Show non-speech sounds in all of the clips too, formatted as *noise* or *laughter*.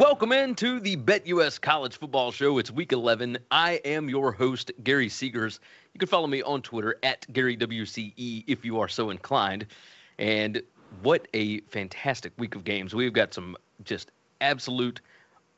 Welcome into the BetUS College Football Show. It's week 11. I am your host, Gary Seegers. You can follow me on Twitter at GaryWCE if you are so inclined. And what a fantastic week of games. We've got some just absolute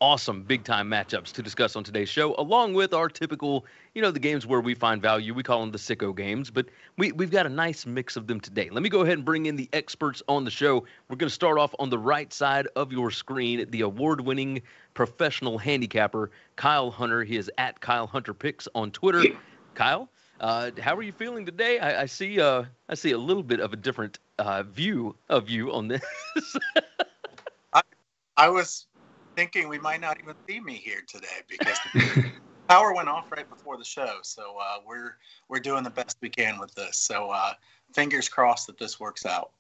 awesome big time matchups to discuss on today's show, along with our typical, you know, the games where we find value. We call them the sicko games, but we, we've got a nice mix of them today. Let me go ahead and bring in the experts on the show. We're going to start off on the right side of your screen, the award winning professional handicapper, Kyle Hunter. He is at Kyle Hunter Picks on Twitter. *clears throat* Kyle, uh, how are you feeling today? I, I see uh, I see a little bit of a different uh, view of you on this. *laughs* I, I was thinking we might not even see me here today because *laughs* power went off right before the show. So uh, we're we're doing the best we can with this. So uh, fingers crossed that this works out.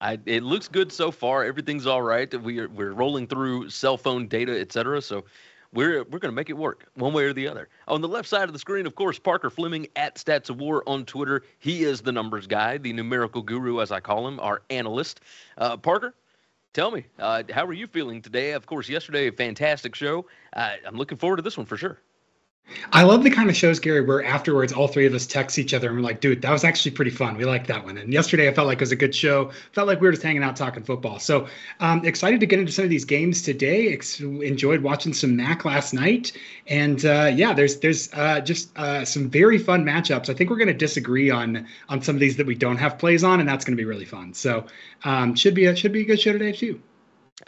I, it looks good so far. Everything's all right. We are we're rolling through cell phone data, et cetera. So we're we're going to make it work one way or the other. On the left side of the screen, of course, Parker Fleming at Stats of War on Twitter. He is the numbers guy, the numerical guru, as I call him, our analyst. Uh, Parker, tell me, uh, how are you feeling today? Of course, yesterday a fantastic show. Uh, I'm looking forward to this one for sure. I love the kind of shows, Gary, where afterwards all three of us text each other and we're like, dude, that was actually pretty fun. We liked that one. And yesterday I felt like it was a good show. Felt like we were just hanging out talking football. So um, excited to get into some of these games today. Ex- enjoyed watching some MAC last night. And uh, yeah, there's there's uh, just uh, some very fun matchups. I think we're going to disagree on on some of these that we don't have plays on, and that's going to be really fun. So um, should be a should be a good show today too.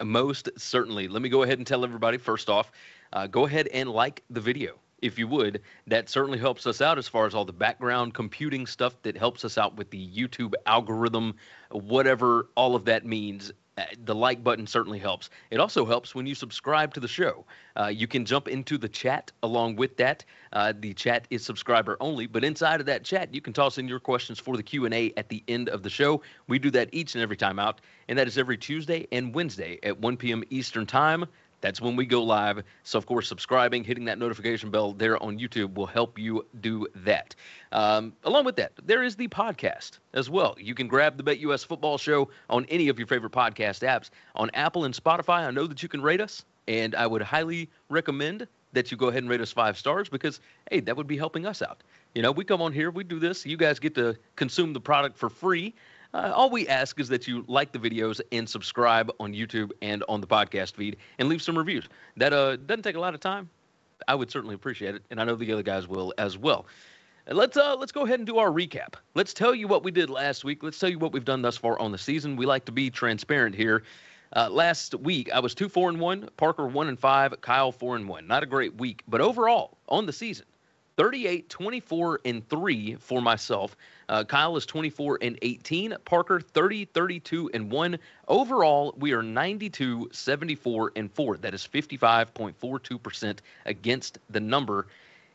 Most certainly. Let me go ahead and tell everybody first off, uh, go ahead and like the video if you would. That certainly helps us out as far as all the background computing stuff that helps us out with the YouTube algorithm, whatever all of that means. Uh, the like button certainly helps. It also helps when you subscribe to the show. Uh, you can jump into the chat along with that. Uh, the chat is subscriber only, but inside of that chat, you can toss in your questions for the Q and A at the end of the show. We do that each and every time out, and that is every Tuesday and Wednesday at 1 p.m. Eastern Time. That's when we go live. So, of course, subscribing, hitting that notification bell there on YouTube will help you do that. Um, along with that, there is the podcast as well. You can grab the Bet US Football Show on any of your favorite podcast apps. On Apple and Spotify, I know that you can rate us, and I would highly recommend that you go ahead and rate us five stars because, hey, that would be helping us out. You know, we come on here, we do this. You guys get to consume the product for free. Uh, all we ask is that you like the videos and subscribe on YouTube and on the podcast feed and leave some reviews. That uh, doesn't take a lot of time. I would certainly appreciate it, and I know the other guys will as well. Let's uh, let's go ahead and do our recap. Let's tell you what we did last week. Let's tell you what we've done thus far on the season. We like to be transparent here. Uh, last week I was two four and one, Parker one and five, Kyle four and one. Not a great week, but overall on the season, 38, 24, and 3 for myself. Uh, Kyle is 24 and 18. Parker 30, 32, and 1. Overall, we are 92, 74, and 4. That is 55.42% against the number.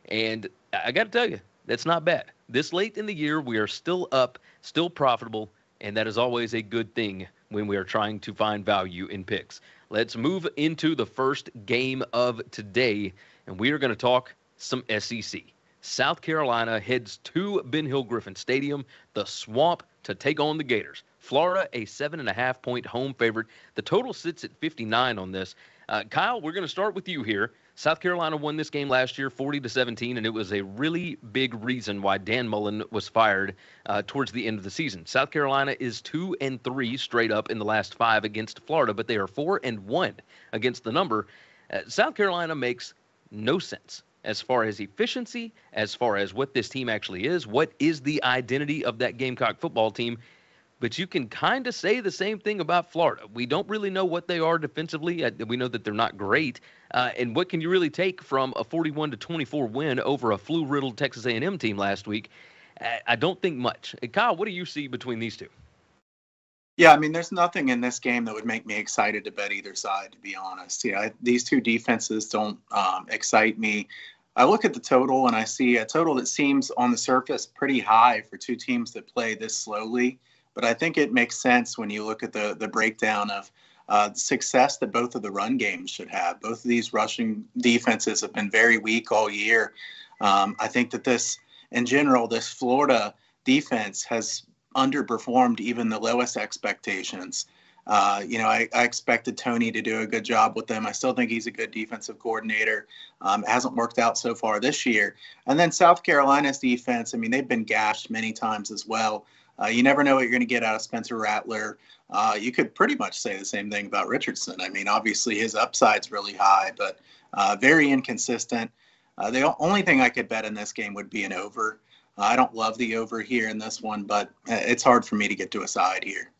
And I got to tell you, that's not bad. This late in the year, we are still up, still profitable, and that is always a good thing when we are trying to find value in picks. Let's move into the first game of today, and we are going to talk some SEC. South Carolina heads to Ben Hill Griffin Stadium, the swamp, to take on the Gators. Florida, a seven and a half point home favorite. The total sits at 59 on this. Uh, Kyle, we're going to start with you here. South Carolina won this game last year, 40 to 17, and it was a really big reason why Dan Mullen was fired uh, towards the end of the season. South Carolina is two and three straight up in the last five against Florida, but they are four and one against the number. Uh, South Carolina makes no sense as far as efficiency, as far as what this team actually is, what is the identity of that Gamecock football team. But you can kind of say the same thing about Florida. We don't really know what they are defensively. We know that they're not great. Uh, and what can you really take from a 41 to 24 win over a flu-riddled Texas A&M team last week? I don't think much. Kyle, what do you see between these two? Yeah, I mean, there's nothing in this game that would make me excited to bet either side, to be honest. Yeah, these two defenses don't um, excite me. I look at the total and I see a total that seems on the surface pretty high for two teams that play this slowly. But I think it makes sense when you look at the the breakdown of uh, success that both of the run games should have. Both of these rushing defenses have been very weak all year. Um, I think that this, in general, this Florida defense has underperformed even the lowest expectations. Uh, you know, I, I, expected Toney to do a good job with them. I still think he's a good defensive coordinator. Um, hasn't worked out so far this year. And then South Carolina's defense, I mean, they've been gashed many times as well. Uh, you never know what you're going to get out of Spencer Rattler. Uh, you could pretty much say the same thing about Richardson. I mean, obviously his upside's really high, but uh, very inconsistent. Uh, the only thing I could bet in this game would be an over. I don't love the over here in this one, but uh, it's hard for me to get to a side here.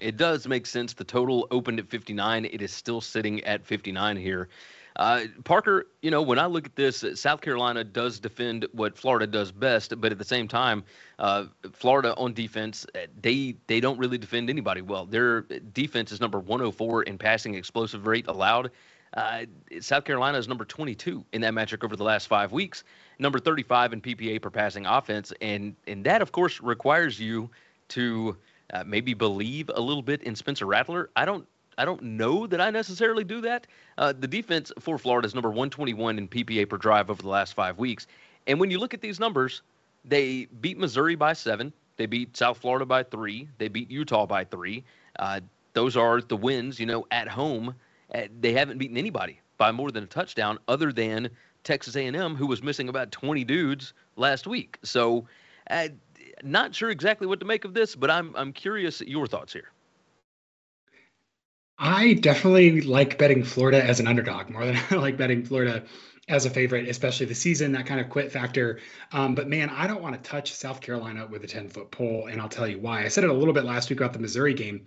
It does make sense. The total opened at 59. It is still sitting at 59 here. Uh, Parker, you know, when I look at this, South Carolina does defend what Florida does best, but at the same time, uh, Florida on defense, uh, they they don't really defend anybody well. Their defense is number 104 in passing explosive rate allowed. Uh, South Carolina is number 22 in that metric over the last five weeks, number 35 in PPA per passing offense, and and that of course requires you to uh, maybe believe a little bit in Spencer Rattler. I don't I don't know that I necessarily do that. Uh, the defense for Florida is number 121 in PPA per drive over the last five weeks. And when you look at these numbers, they beat Missouri by seven. They beat South Florida by three. They beat Utah by three. Uh, those are the wins, you know, at home. Uh, they haven't beaten anybody by more than a touchdown other than Texas A&M, who was missing about 20 dudes last week. So, uh, not sure exactly what to make of this, but I'm I'm curious your thoughts here. I definitely like betting Florida as an underdog more than *laughs* I like betting Florida as a favorite, especially the season, that kind of quit factor. Um, but man, I don't want to touch South Carolina with a 10 foot pole, and I'll tell you why. I said it a little bit last week about the Missouri game.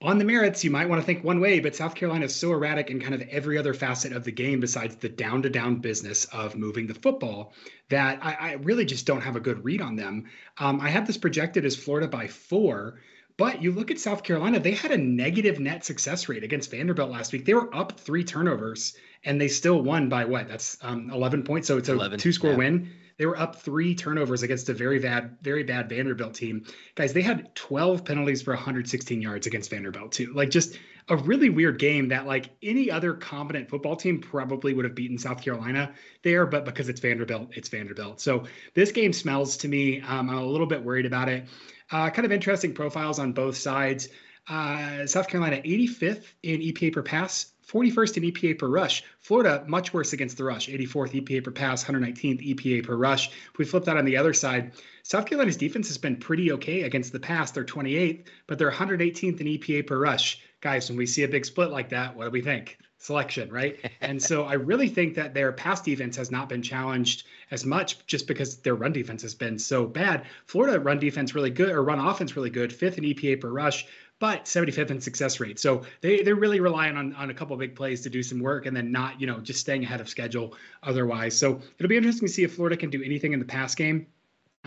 On the merits, you might want to think one way, but South Carolina is so erratic in kind of every other facet of the game besides the down to down business of moving the football that I, I, really just don't have a good read on them. Um, I have this projected as Florida by four. But you look at South Carolina, they had a negative net success rate against Vanderbilt last week. They were up three turnovers and they still won by what? That's um, 11 points. So it's a 11, two score yeah. win. They were up three turnovers against a very bad, very bad Vanderbilt team. Guys, they had 12 penalties for 116 yards against Vanderbilt, too. Like just a really weird game that like any other competent football team probably would have beaten South Carolina there, but because it's Vanderbilt, it's Vanderbilt. So this game smells to me. Um, I'm a little bit worried about it. Uh, kind of interesting profiles on both sides. Uh, South Carolina 85th in EPA per pass, 41st in EPA per rush. Florida much worse against the rush, 84th EPA per pass, 119th EPA per rush. If we flip that on the other side, South Carolina's defense has been pretty okay against the pass. They're 28th, but they're 118th in EPA per rush. Guys, when we see a big split like that, what do we think? Selection, right? *laughs* and so I really think that their pass defense has not been challenged as much just because their run defense has been so bad. Florida run defense really good or run offense really good, fifth in EPA per rush, but 75th in success rate. So they they're really relying on on a couple big plays to do some work and then not, you know, just staying ahead of schedule otherwise. So it'll be interesting to see if Florida can do anything in the pass game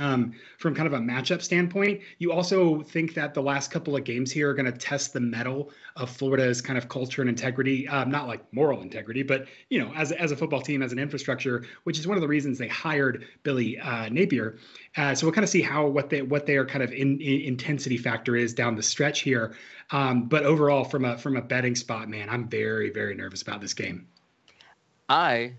um, from kind of a matchup standpoint. You also think that the last couple of games here are going to test the mettle of Florida's kind of culture and integrity, um, not like moral integrity, but you know, as as a football team, as an infrastructure, which is one of the reasons they hired Billy uh, Napier. Uh, so we'll kind of see how what they what their kind of in, in intensity factor is down the stretch here. Um, but overall, from a from a betting spot, man, I'm very very nervous about this game. I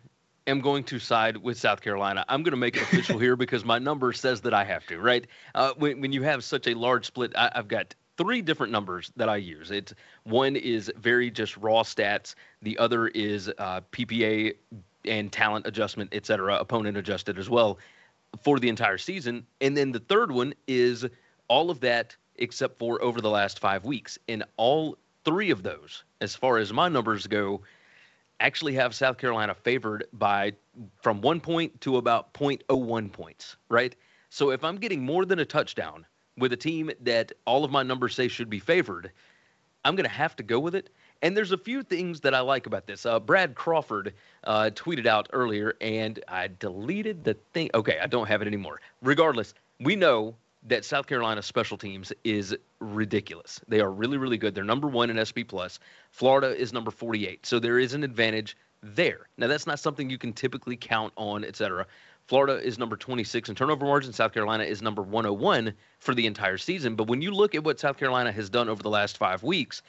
am going to side with South Carolina. I'm going to make it official here because my number says that I have to, right? Uh, when, when you have such a large split, I, I've got three different numbers that I use. It's one is very just raw stats. The other is uh, PPA and talent adjustment, et cetera, opponent adjusted as well for the entire season. And then the third one is all of that except for over the last five weeks. And all three of those, as far as my numbers go, actually have South Carolina favored by from one point to about 0.01 points, right? So if I'm getting more than a touchdown with a team that all of my numbers say should be favored, I'm going to have to go with it. And there's a few things that I like about this. Uh, Brad Crawford uh, tweeted out earlier, and I deleted the thing. Okay, I don't have it anymore. Regardless, we know that South Carolina special teams is ridiculous. They are really, really good. They're number one in SP plus. Florida is number 48. So there is an advantage there. Now that's not something you can typically count on, et cetera. Florida is number 26 in turnover margin. South Carolina is number 101 for the entire season. But when you look at what South Carolina has done over the last five weeks,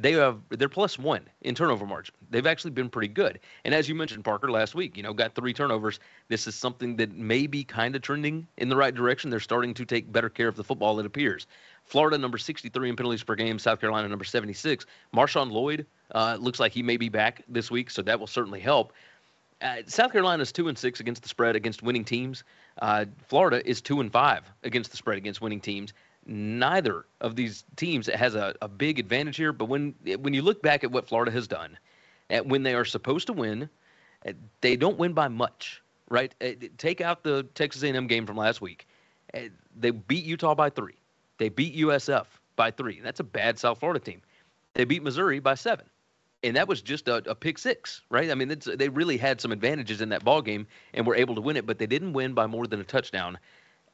they have they're plus one in turnover margin. They've actually been pretty good. And as you mentioned, Parker last week, you know, got three turnovers. This is something that may be kind of trending in the right direction. They're starting to take better care of the football. It appears. Florida number 63 in penalties per game, South Carolina number 76. Marshawn Lloyd uh, looks like he may be back this week, so that will certainly help. Uh, South Carolina is two and six against the spread against winning teams. Uh, Florida is two and five against the spread against winning teams. Neither of these teams has a, a big advantage here. But when when you look back at what Florida has done, at when they are supposed to win, they don't win by much. Right? Uh, take out the Texas A&M game from last week. Uh, they beat Utah by three. They beat USF by three. That's a bad South Florida team. They beat Missouri by seven and that was just a, a pick six, right? I mean, they really had some advantages in that ball game and were able to win it, but they didn't win by more than a touchdown.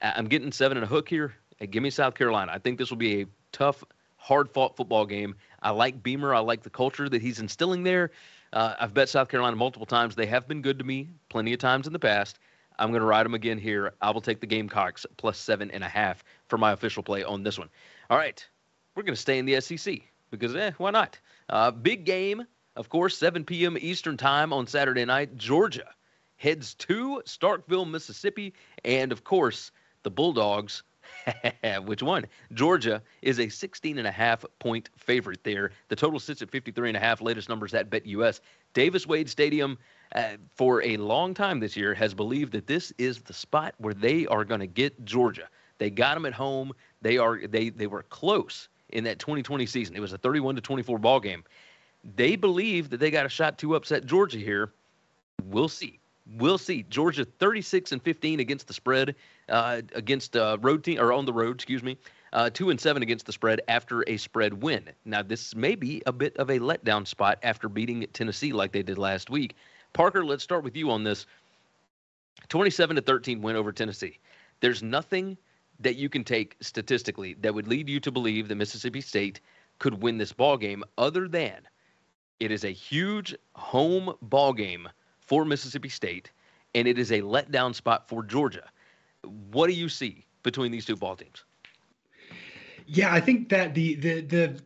I'm getting seven and a hook here. Hey, give me South Carolina. I think this will be a tough, hard-fought football game. I like Beamer. I like the culture that he's instilling there. Uh, I've bet South Carolina multiple times. They have been good to me plenty of times in the past. I'm going to ride them again here. I will take the Gamecocks plus seven and a half for my official play on this one. All right, we're going to stay in the SEC because, eh, why not? Uh, big game, of course, 7 p.m. Eastern Time on Saturday night. Georgia heads to Starkville, Mississippi. And, of course, the Bulldogs. *laughs* Which one? Georgia is a 16 and a half point favorite there. The total sits at 53 and a half. Latest numbers at BetUS. Davis Wade Stadium, uh, for a long time this year, has believed that this is the spot where they are going to get Georgia. They got them at home. They are they they were close in that 2020 season. It was a 31 to 24 ball game. They believe that they got a shot to upset Georgia here. We'll see. We'll see. Georgia 36 and 15 against the spread uh, against uh, road team or on the road, excuse me. Uh, two and seven against the spread after a spread win. Now this may be a bit of a letdown spot after beating Tennessee like they did last week. Parker, let's start with you on this. 27 to 13 win over Tennessee. There's nothing that you can take statistically that would lead you to believe that Mississippi State could win this ball game other than it is a huge home ball game for Mississippi State and it is a letdown spot for Georgia. What do you see between these two ball teams? Yeah, I think that the the the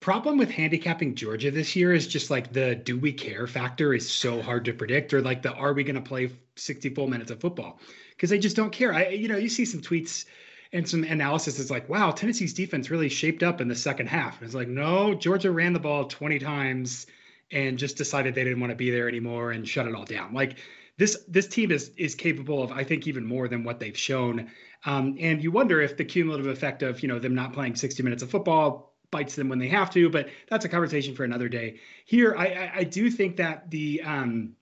problem with handicapping Georgia this year is just like the do we care factor is so hard to predict or like the are we going to play 60 full minutes of football? because they just don't care. I, you know, you see some tweets and some analysis is like, wow, Tennessee's defense really shaped up in the second half. And it's like, no, Georgia ran the ball 20 times and just decided they didn't want to be there anymore and shut it all down. Like this, this team is is capable of, I think, even more than what they've shown. Um, and you wonder if the cumulative effect of you know them not playing 60 minutes of football bites them when they have to. But that's a conversation for another day. Here, I, I, I do think that the um,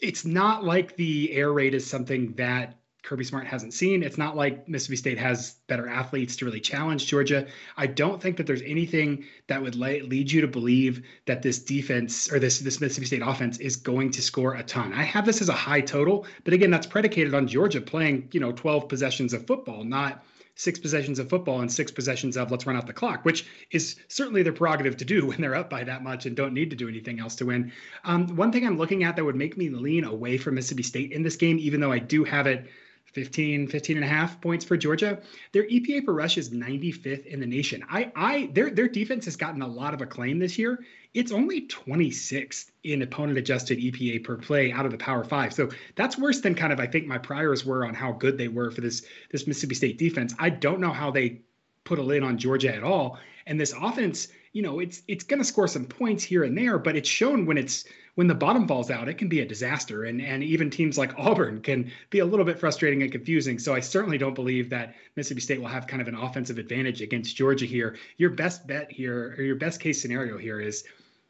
it's not like the air raid is something that Kirby Smart hasn't seen. It's not like Mississippi State has better athletes to really challenge Georgia. I don't think that there's anything that would lead you to believe that this defense or this this Mississippi State offense is going to score a ton. I have this as a high total, but again, that's predicated on Georgia playing, you know, 12 possessions of football, not six possessions of football and six possessions of let's run out the clock, which is certainly their prerogative to do *laughs* when they're up by that much and don't need to do anything else to win. Um, one thing I'm looking at that would make me lean away from Mississippi State in this game, even though I do have it 15, 15 and a half points for Georgia. Their EPA per rush is 95th in the nation. I, I, their, their defense has gotten a lot of acclaim this year. It's only 26th in opponent adjusted EPA per play out of the Power Five. So that's worse than kind of I think my priors were on how good they were for this this Mississippi State defense. I don't know how they put a lid on Georgia at all. And this offense, you know, it's it's going to score some points here and there, but it's shown when it's when the bottom falls out, it can be a disaster. And, and even teams like *laughs* Auburn can be a little bit frustrating and confusing. So I certainly don't believe that Mississippi State will have kind of an offensive advantage against Georgia here. Your best bet here, or your best case scenario here is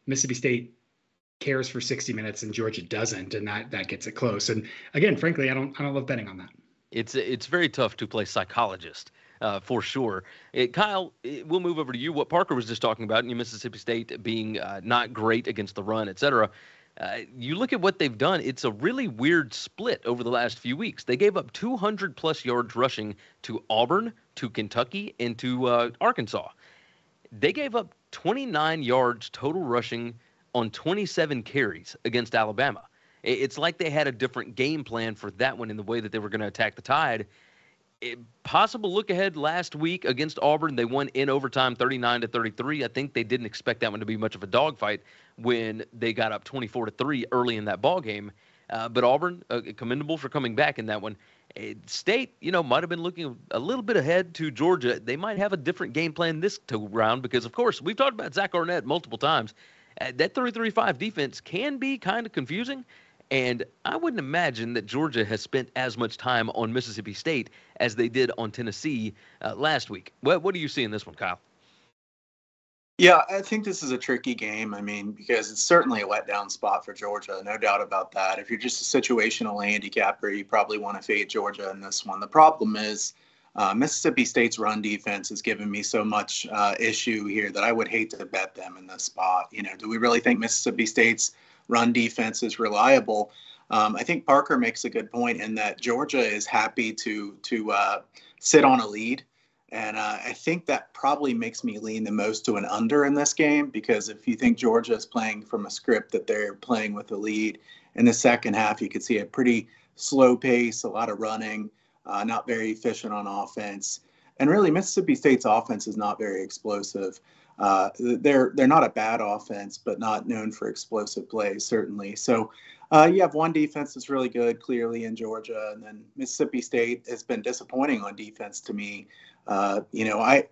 Mississippi State cares for 60 minutes and Georgia doesn't, and that that gets it close. And again, frankly, I don't I don't love betting on that. It's it's very tough to play psychologist uh, for sure. It, Kyle, it, we'll move over to you. What Parker was just talking about, New Mississippi State being uh, not great against the run, et cetera. Uh, you look at what they've done, it's a really weird split over the last few weeks. They gave up 200 plus yards rushing to Auburn, to Kentucky, and to uh, Arkansas. They gave up 29 yards total rushing on 27 carries against Alabama. It's like they had a different game plan for that one in the way that they were going to attack the Tide possible look ahead last week against Auburn. They won in overtime 39 to 33. I think they didn't expect that one to be much of a dogfight when they got up 24 to 3 early in that ball game. Uh, but Auburn, uh, commendable for coming back in that one. Uh, State, you know, might have been looking a little bit ahead to Georgia. They might have a different game plan this round because, of course, we've talked about Zach Arnett multiple times. Uh, that 3-3-5 defense can be kind of confusing. And I wouldn't imagine that Georgia has spent as much time on Mississippi State as they did on Tennessee uh, last week. What, what do you see in this one, Kyle? Yeah, I think this is a tricky game. I mean, because it's certainly a letdown spot for Georgia, no doubt about that. If you're just a situational handicapper, you probably want to fade Georgia in this one. The problem is uh, Mississippi State's run defense has given me so much uh, issue here that I would hate to bet them in this spot. You know, do we really think Mississippi State's run defense is reliable? Um, I think Parker makes a good point in that Georgia is happy to to uh, sit on a lead and uh, I think that probably makes me lean the most to an under in this game because if you think Georgia is playing from a script that they're playing with a lead in the second half, you could see a pretty slow pace, a lot of running, uh, not very efficient on offense. And really, Mississippi State's offense is not very explosive. Uh, they're they're not a bad offense, but not known for explosive plays, certainly. So uh, you have one defense that's really good, clearly in Georgia, and then Mississippi State has been disappointing on defense to me. Uh, you know, I,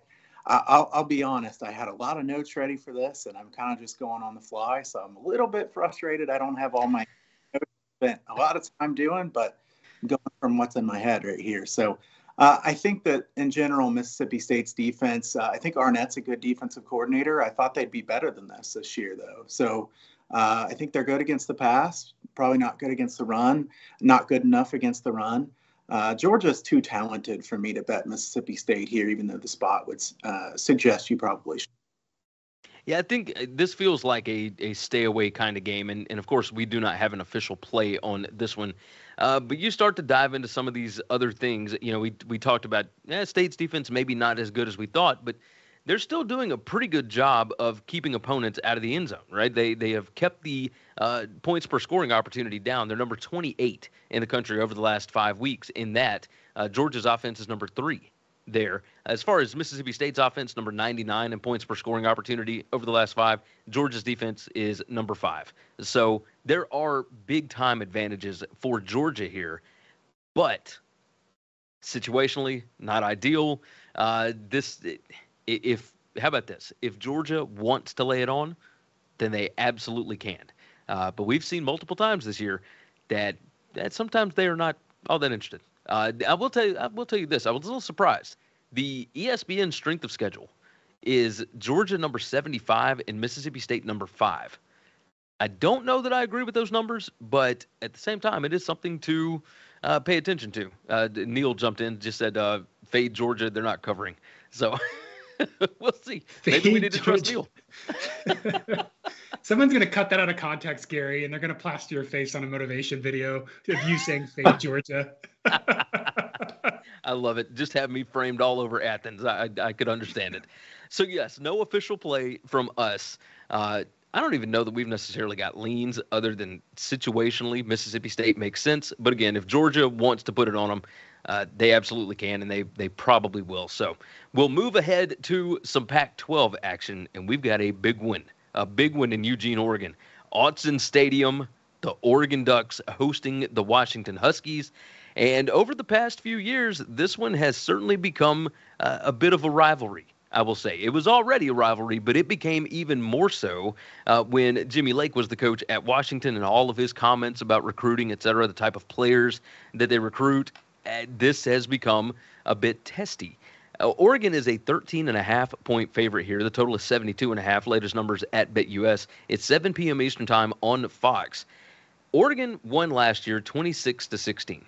I'll, I'll, be honest. I had a lot of notes ready for this, and I'm kind of just going on the fly. So I'm a little bit frustrated. I don't have all my notes spent a lot of time doing, but going from what's in my head right here. So uh, I think that in general, Mississippi State's defense. Uh, I think Arnett's a good defensive coordinator. I thought they'd be better than this this year, though. So uh, I think they're good against the pass. Probably not good against the run. Not good enough against the run. Uh, Georgia's too talented for me to bet Mississippi State here, even though the spot would uh, suggest you probably should. Yeah, I think uh, this feels like a, a stay away kind of game. And, and of course, we do not have an official play on this one. Uh, but you start to dive into some of these other things. You know, we, we talked about eh, State's defense maybe not as good as we thought, but they're still doing a pretty good job of keeping opponents out of the end zone, right? They they have kept the uh, points per scoring opportunity down. They're number 28 in the country over the last five weeks. In that, uh, Georgia's offense is number three there. As far as Mississippi State's offense, number 99 in points per scoring opportunity over the last five. Georgia's defense is number five. So there are big time advantages for Georgia here, but situationally not ideal. Uh, this. If how about this? If Georgia wants to lay it on, then they absolutely can. Uh, but we've seen multiple times this year that that sometimes they are not all that interested. Uh, I will tell you. I will tell you this. I was a little surprised. The ESPN strength of schedule is Georgia number 75 and Mississippi State number five. I don't know that I agree with those numbers, but at the same time, it is something to uh, pay attention to. Uh, Neil jumped in, just said, uh, "Fade Georgia, they're not covering." So *laughs* *laughs* we'll see. Maybe we need to trust *laughs* Neil. *laughs* Someone's going to cut that out of context, Gary, and they're going to plaster your face on a motivation video of you saying "Fade Georgia." I love it. Just have me framed all over Athens. I, I, could understand it. So yes, no official play from us. Uh, I don't even know that we've necessarily got leans other than situationally Mississippi State makes sense. But again, if Georgia wants to put it on them, uh, they absolutely can, and they they probably will. So we'll move ahead to some Pac-12 action, and we've got a big one, a big one in Eugene, Oregon, Autzen Stadium. The Oregon Ducks hosting the Washington Huskies. And over the past few years, this one has certainly become uh, a bit of a rivalry. I will say. It was already a rivalry, but it became even more so uh, when Jimmy Lake was the coach at Washington and all of his comments about recruiting, et cetera, the type of players that they recruit. Uh, this has become a bit testy. Uh, Oregon is a 13 and a half point favorite here. The total is 72 and a half. Latest numbers at BetUS. It's 7 p.m. Eastern time on Fox. Oregon won last year 26 to 16.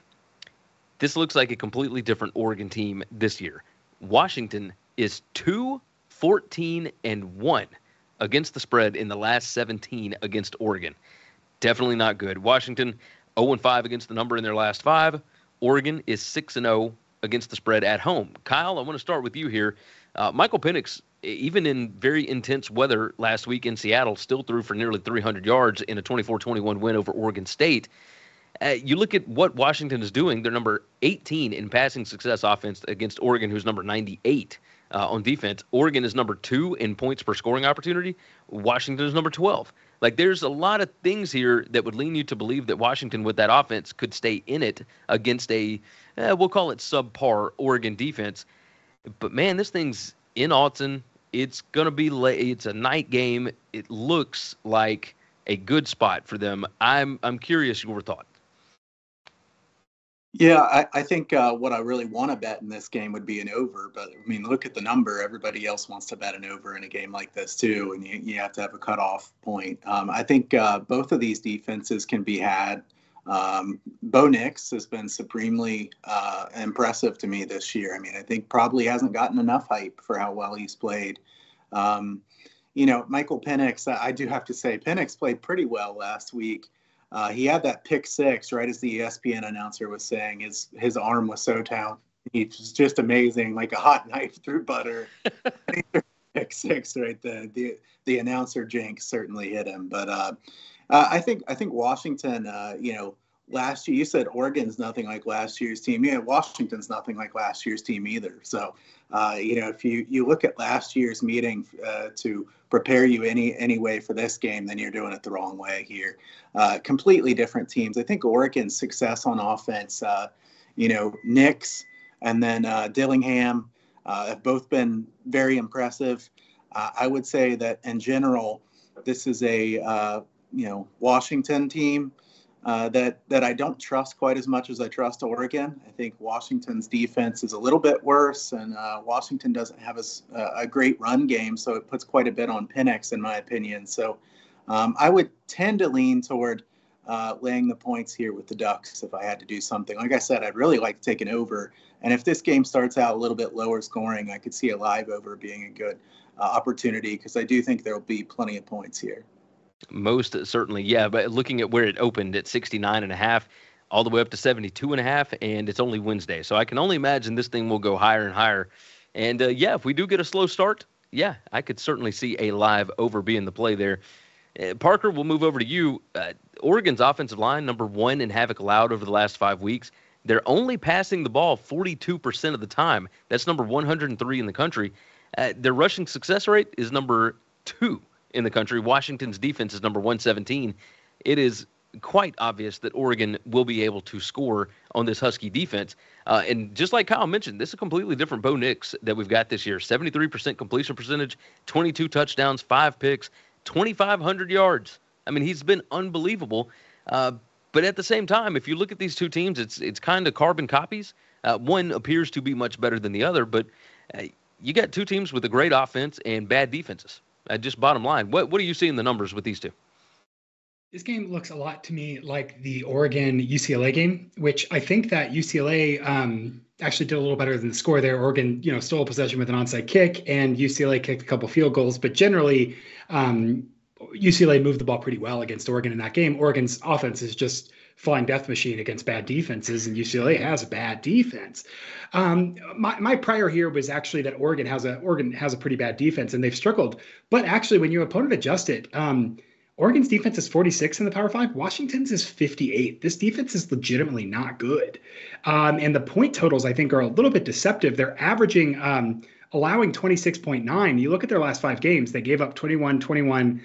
This looks like a completely different Oregon team this year. Washington is 2 14 and 1 against the spread in the last 17 against Oregon. Definitely not good. Washington 0 5 against the number in their last 5. Oregon is 6 and 0 against the spread at home. Kyle, I want to start with you here. Uh, Michael Penix, even in very intense weather last week in Seattle, still threw for nearly 300 yards in a 24 21 win over Oregon State. Uh, you look at what Washington is doing, they're number 18 in passing success offense against Oregon, who's number 98. uh, on defense. Oregon is number two in points per scoring opportunity. Washington is number 12. Like there's a lot of things here that would lean you to believe that Washington, with that offense, could stay in it against a, eh, we'll call it subpar Oregon defense. But man, this thing's in Autzen. It's gonna be late. It's a night game. It looks like a good spot for them. I'm I'm curious your thought. Yeah, I, I think uh, what I really want to bet in this game would be an over. But I mean, look at the number. Everybody else wants to bet an over in a game like this too, and you, you have to have a cutoff point. Um, I think uh, both of these defenses can be had. Um, Bo Nix has been supremely uh, impressive to me this year. I mean, I think probably hasn't gotten enough hype for how well he's played. Um, you know, Michael Penix, I do have to say, Penix played pretty well last week. Uh, he had that pick six right as the ESPN announcer was saying. His his arm was so down. He was just amazing, like a hot *laughs* knife through butter. *laughs* pick six right the the the announcer jinx certainly hit him. But uh, uh, I think I think Washington, uh, you know, last year you said Oregon's nothing like last year's team. Yeah, Washington's nothing like last year's team either. So uh, you know, if you you look at last year's meeting uh, to prepare you any any way for this game, then you're doing it the wrong way here. Uh, completely different teams. I think Oregon's success on offense, uh, you know, Nix and then uh, Dillingham uh, have both been very impressive. I would say that in general, this is a you know Washington team uh, that that I don't trust quite as much as I trust Oregon. I think Washington's defense is a little bit worse, and uh, Washington doesn't have a, a, great run game, so it puts quite a bit on Penix, in my opinion. So um, I would tend to lean toward uh, laying the points here with the Ducks if I had to do something. Like I said, I'd really like to take an over, and if this game starts out a little bit lower scoring, I could see a live over being a good uh, opportunity because I do think there will be plenty of points here. Most certainly, yeah. But looking at where it opened at 69 and a half, all the way up to 72 and a half, and it's only Wednesday. So I can only imagine this thing will go higher and higher. And uh, yeah, if we do get a slow start, yeah, I could certainly see a live over being the play there. Uh, Parker, we'll move over to you. Uh, Oregon's offensive line, number one in havoc allowed over the last five weeks. They're only passing the ball 42% of the time. That's number 103 in the country. Uh, their rushing success rate is number two in the country. Washington's defense is number 117. It is quite obvious that Oregon will be able to score on this Husky defense. Uh, and just like Kyle mentioned, this is a completely different Bo Nix that we've got this year 73% completion percentage, 22 touchdowns, five picks, 2,500 yards. I mean, he's been unbelievable. Uh, but at the same time, if you look at these two teams, it's it's kind of carbon copies. Uh, one appears to be much better than the other, but uh, you got two teams with a great offense and bad defenses. Uh, just bottom line, what what do you see in the numbers with these two? This game looks a lot to me like the Oregon UCLA game, which I think that UCLA um, actually did a little better than the score there. Oregon, you know, stole possession with an onside kick, and UCLA kicked a couple field goals. But generally, um, UCLA moved the ball pretty well against Oregon in that game. Oregon's offense is just flying death machine against bad defenses, and UCLA has a bad defense. Um, my, my prior here was actually that Oregon has a Oregon has a pretty bad defense, and they've struggled. But actually, when your opponent adjusts it, um, Oregon's defense is 46 in the Power Five. Washington's is 58. This defense is legitimately not good, um, and the point totals I think are a little bit deceptive. They're averaging. Um, allowing 26.9 you look at their last five games they gave up 21 21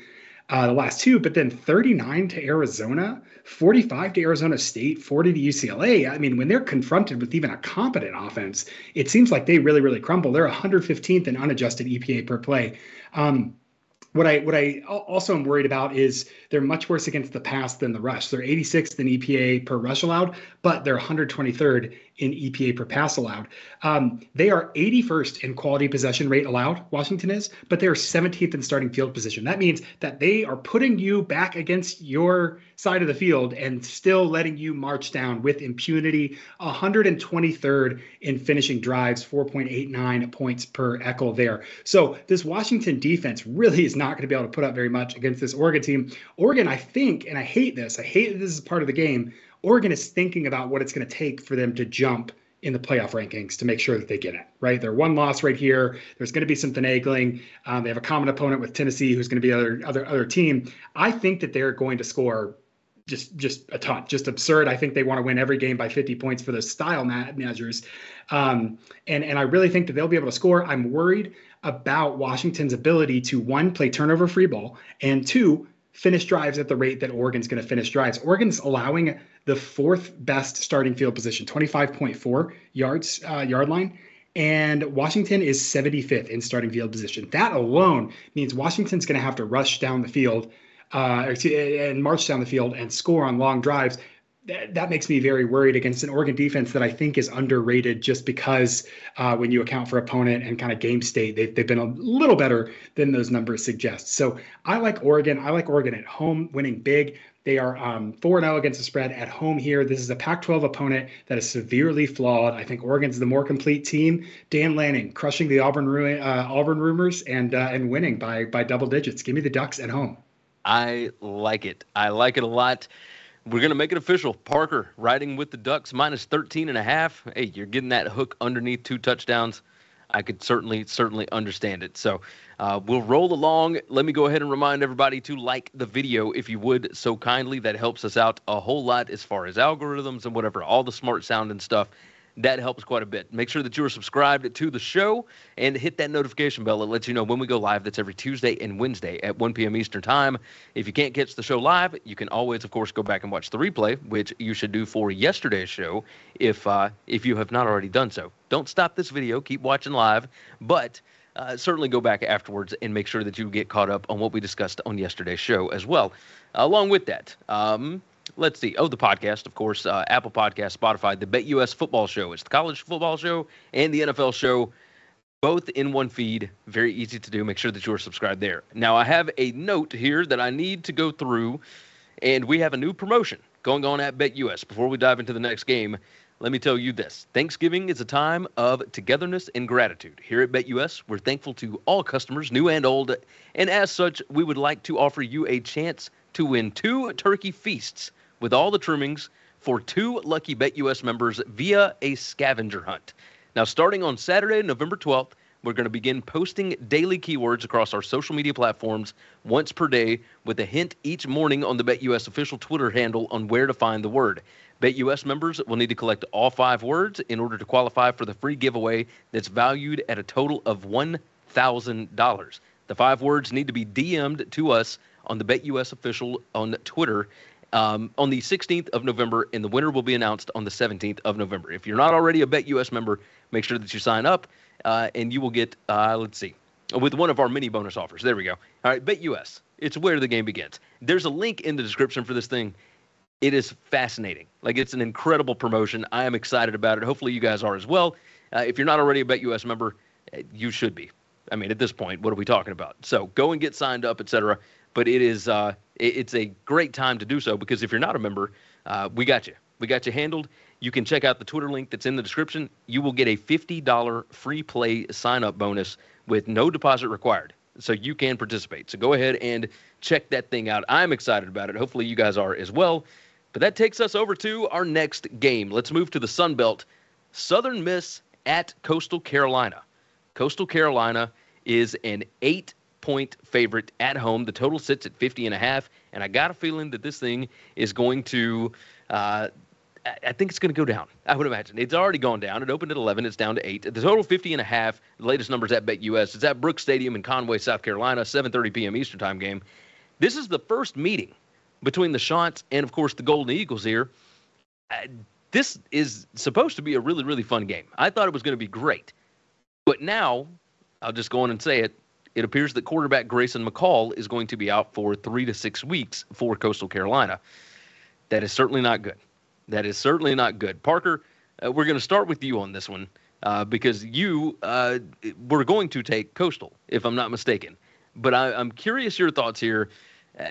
uh, the last two, but then 39 to Arizona, 45 to Arizona State, 40 to UCLA. I mean, when they're confronted with even a competent offense, it seems like they really, really crumble. They're 115th in unadjusted EPA per play. Um, what I what I also am worried about is they're much worse against the pass than the rush. They're 86th in EPA per rush allowed, but they're 123rd in EPA per pass allowed. Um, they are 81st in quality possession rate allowed, Washington is, but they're 17th in starting field position. That means that they are putting you back against your side of the field and still letting you march down with impunity. 123rd in finishing drives, 4.89 points per Eckel there. So this Washington defense really is not going to be able to put up very much against this Oregon team. Oregon, I think, and I hate this, I hate that this is part of the game. Oregon is thinking about what it's going to take for them to jump in the playoff rankings to make sure that they get it right. They're one loss right here. There's going to be some finagling. Um, they have a common opponent with Tennessee, who's going to be other other other team. I think that they're going to score just just a ton, just absurd. I think they want to win every game by 50 points for those style measures, um, and and I really think that they'll be able to score. I'm worried about Washington's ability to one play turnover free ball and two finish drives at the rate that Oregon's going to finish drives. Oregon's allowing the fourth best starting field position, 25.4 yards uh, yard line, and Washington is 75th in starting field position. That alone means Washington's going to have to rush down the field uh, and march down the field and score on long drives that, that makes me very worried against an Oregon defense that I think is underrated just because uh, when you account for opponent and kind of game state, they've, they've been a little better than those numbers suggest. So I like Oregon. I like Oregon at home, winning big. They are um, 4 0 against the spread at home here. This is a Pac 12 opponent that is severely flawed. I think Oregon's the more complete team. Dan Lanning crushing the Auburn, uh, Auburn rumors and, uh, and winning by, by double digits. Give me the Ducks at home. I like it. I like it a lot. We're going to make it official. Parker riding with the Ducks minus 13 and a half. Hey, you're getting that hook underneath two touchdowns. I could certainly, certainly understand it. So uh, we'll roll along. Let me go ahead and remind everybody to like the video if you would so kindly. That helps us out a whole lot as far as algorithms and whatever, all the smart sound and stuff that helps quite a bit. Make sure that you are subscribed to the show and hit that notification bell. It lets you know when we go live. That's every Tuesday and Wednesday at 1 p.m. Eastern Time. If you can't catch the show live, you can always, of course, go back and watch the replay, which you should do for yesterday's show if uh, if you have not already done so. Don't stop this video. Keep watching live, but. Uh, certainly go back afterwards and make sure that you get caught up on what we discussed on yesterday's show as well. along with that, um, let's see. Oh, the podcast, of course, uh, Apple Podcast, Spotify, the Bet US Football Show. It's the college football show and the NFL show, both in one feed. Very easy to do. Make sure that you are subscribed there. Now, I have a note here that I need to go through, and we have a new promotion going on at Bet US. Before we dive into the next game, let me tell you this Thanksgiving is a time of togetherness and gratitude. Here at BetUS, we're thankful to all customers, new and old, and as such, we would like to offer you a chance to win two turkey feasts with all the trimmings for two lucky BetUS members via a scavenger hunt. Now, starting on Saturday, November 12th, we're going to begin posting daily keywords across our social media platforms once per day with a hint each morning on the BetUS official Twitter handle on where to find the word. BetUS members will need to collect all five words in order to qualify for the free giveaway that's valued at a total of $1,000. The five words need to be DM'd to us on the BetUS official on Twitter um, on the 16th of November, and the winner will be announced on the 17th of November. If you're not already a BetUS member, make sure that you sign up, uh, and you will get, uh, let's see, with one of our mini bonus offers. There we go. All right, BetUS. It's where the game begins. There's a link in the description for this thing. It is fascinating. Like, it's an incredible promotion. I am excited about it. Hopefully, you guys are as well. Uh, if you're not already a BetUS member, uh, you should be. I mean, at this point, what are we talking about? So go and get signed up, etc but it is uh, it, it's a great time to do so because if you're not a member, uh, we got you. We got you handled. You can check out the Twitter link that's in the description. You will get a $50 free play sign up bonus with no deposit required. So you can participate. So go ahead and check that thing out. I'm excited about it. Hopefully you guys are as well. But that takes us over to our next game. Let's move to the Sun Belt. Southern Miss at Coastal Carolina. Coastal Carolina is an eight point favorite at home. The total sits at 50 and a half, and I got a feeling that this thing is going to. Uh, I think it's going to go down. I would imagine it's already gone down. It opened at 11. It's down to eight. The total 50 and a half. The latest numbers at BetUS. It's at Brooks Stadium in Conway, South Carolina. 7:30 p.m. Eastern Time game. This is the first meeting between the Chants and, of course, the Golden Eagles here. Uh, this is supposed to be a really, really fun game. I thought it was going to be great, but now I'll just go on and say it it appears that quarterback Grayson McCall is going to be out for three to six weeks for Coastal Carolina. That is certainly not good. That is certainly not good. Parker, uh, we're going to start with you on this one uh, because you uh, were going to take Coastal, if I'm not mistaken. But I, am curious your thoughts here.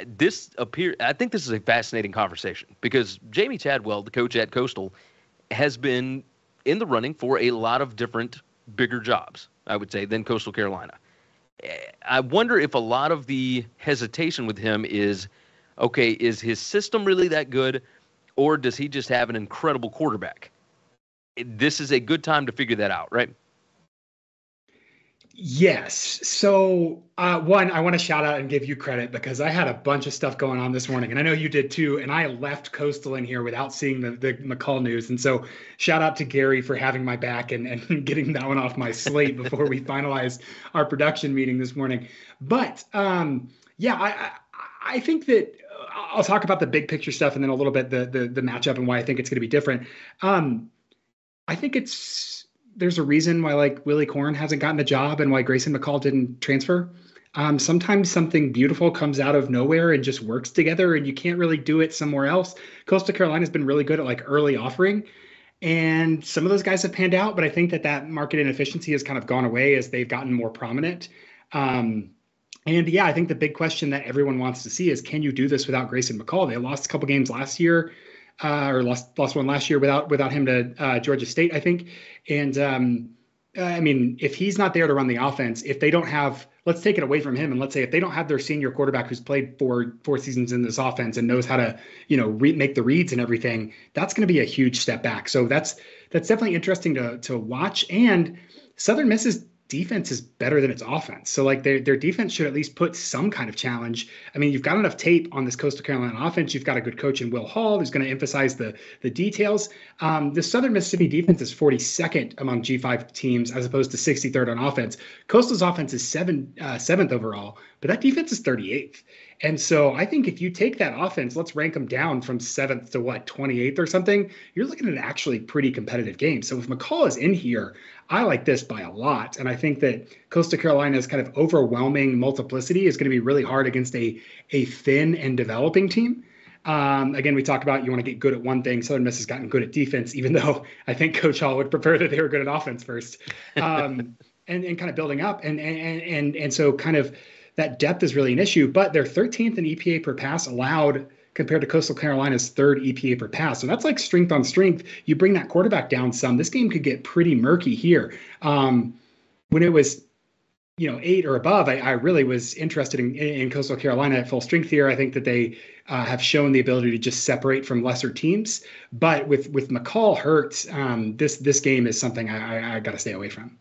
This appear. I think this is a fascinating conversation because Jamey Chadwell, the coach at Coastal, has been in the running for a lot of different bigger jobs. I would say than Coastal Carolina. I wonder if a lot of the hesitation with him is okay, is his system really that good, or does he just have an incredible quarterback? This is a good time to figure that out, right? Yes. So, uh, one, I want to shout out and give you credit because I had a bunch of stuff going on this morning, and I know you did too. And I left Coastal in here without seeing the, the McCall news. And so, shout out to Gary for having my back and, and *laughs* getting that one off my slate before we finalized our production meeting this morning. But um, yeah, I, I, I think that uh, I'll talk about the big picture stuff and then a little bit the the, the matchup and why I think it's going to be different. Um, I think it's there's a reason why like Willy Korn hasn't gotten the job and why Grayson McCall didn't transfer. Um, sometimes something beautiful comes out of nowhere and just works together, and you can't really do it somewhere else. Coastal Carolina has been really good at like early offering, and some of those guys have panned out. But I think that that market inefficiency has kind of gone away as they've gotten more prominent. Um, and yeah, I think the big question that everyone wants to see is can you do this without Grayson McCall? They lost a couple games last year uh, or lost lost one last year without without him to uh, Georgia State, I think. And um, I mean, if he's not there to run the offense, if they don't have, let's take it away from him, and let's say if they don't have their senior quarterback who's played four four seasons in this offense and knows how to, you know, re- make the reads and everything, that's going to be a huge step back. So that's that's definitely interesting to to watch. And Southern Miss's defense is better than its offense. So like their their defense should at least put some kind of challenge. I mean, you've got enough tape on this Coastal Carolina offense. You've got a good coach in Will Hall who's going to emphasize the the details. Um, the Southern Mississippi defense is 42nd among G5 teams as opposed to 63rd on offense. Coastal's offense is seven uh, seventh overall, but that defense is 38th. And so I think if you take that offense, let's rank them down from seventh to what 28th or something. You're looking at an actually pretty competitive game. So if McCall is in here, I like this by a lot. And I think that Coastal Carolina's kind of overwhelming multiplicity is going to be really hard against a, a thin and developing team. Um, again, we talked about you want to get good at one thing. Southern Miss has gotten good at defense, even though *laughs* I think Coach Hall would prefer that they were good at offense first, um, *laughs* and, and kind of building up. And, and, and, and so kind of that depth is really an issue, but they're 13th in EPA per pass allowed compared to Coastal Carolina's third EPA per pass. So that's like strength on strength. You bring that quarterback down some, this game could get pretty murky here. Um, when it was, you know, eight or above, I, I really was interested in, in, Coastal Carolina at full strength here. I think that they uh, have shown the ability to just separate from lesser teams. But with with McCall hurt, um, this this game is something I, I, I got to stay away from.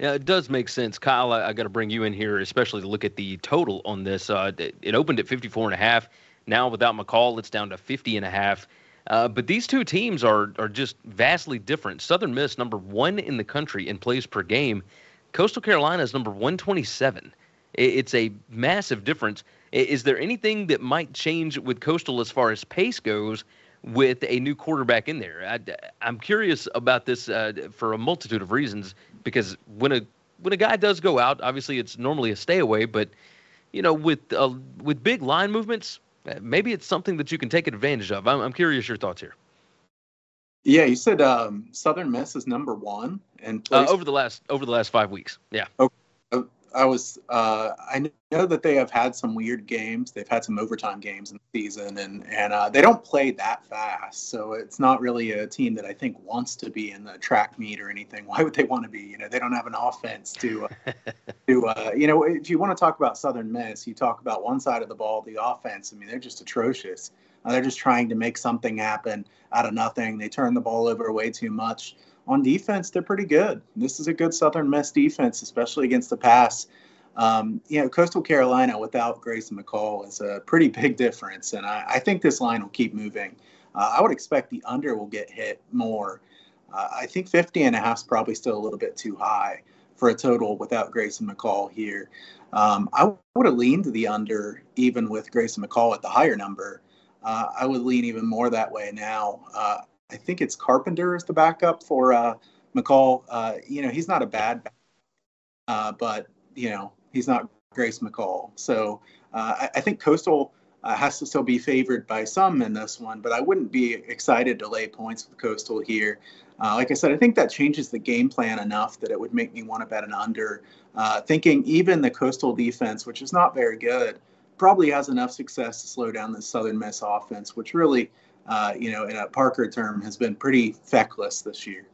Yeah, it does make sense. Kyle, I, I got to bring you in here, especially to look at the total on this. Uh, it, it opened at 54 and a half. Now without McCall, it's down to 50 and a half. Uh, but these two teams are are just vastly different. Southern Miss number one in the country in plays per game. Coastal Carolina is number 127. It's a massive difference. Is there anything that might change with Coastal as far as pace goes with a new quarterback in there? I, am curious about this uh, for a multitude of reasons because when a when a guy does go out, obviously it's normally a stay away, but you know with uh, with big line movements, uh, maybe it's something that you can take advantage of. I'm, I'm curious your thoughts here. Yeah, you said um, Southern Miss is number one, and uh, over the last over the last five weeks. Yeah. Okay. I was uh, I know that they have had some weird games. They've had some overtime games in the season, and and uh, they don't play that fast. So it's not really a team that I think wants to be in the track meet or anything. *laughs* Why would they want to be? You know, they don't have an offense to uh, *laughs* to uh, you know. If you want to talk about Southern Miss, you talk about one side of the ball, the offense. I mean, they're just atrocious. Uh, they're just trying to make something happen out of nothing. They turn the ball over way too much on defense, they're pretty good. This is a good Southern Miss defense, especially against the pass. Um, you know, Coastal Carolina without Grayson McCall is a pretty big difference, and I, I think this line will keep moving. Uh, I would expect the under will get hit more. Uh, I think 50 and a half is probably still a little bit too high for a total without Grayson McCall here. Um, I would have leaned to the under even with Grayson McCall at the higher number. Uh, I would lean even more that way now. Uh, I think it's Carpenter is the backup for uh, McCall. Uh, you know, he's not a bad, uh, but you know, he's not Grayson McCall. So uh, I, I, think Coastal uh, has to still be favored by some in this one, but I wouldn't be excited to lay points with Coastal here. Uh, like I said, I think that changes the game plan enough that it would make me want to bet an under. thinking even the Coastal defense, which is not very good, probably has enough success to slow down the Southern Miss offense, which really uh, you know, in a Parker term, has been pretty feckless this year.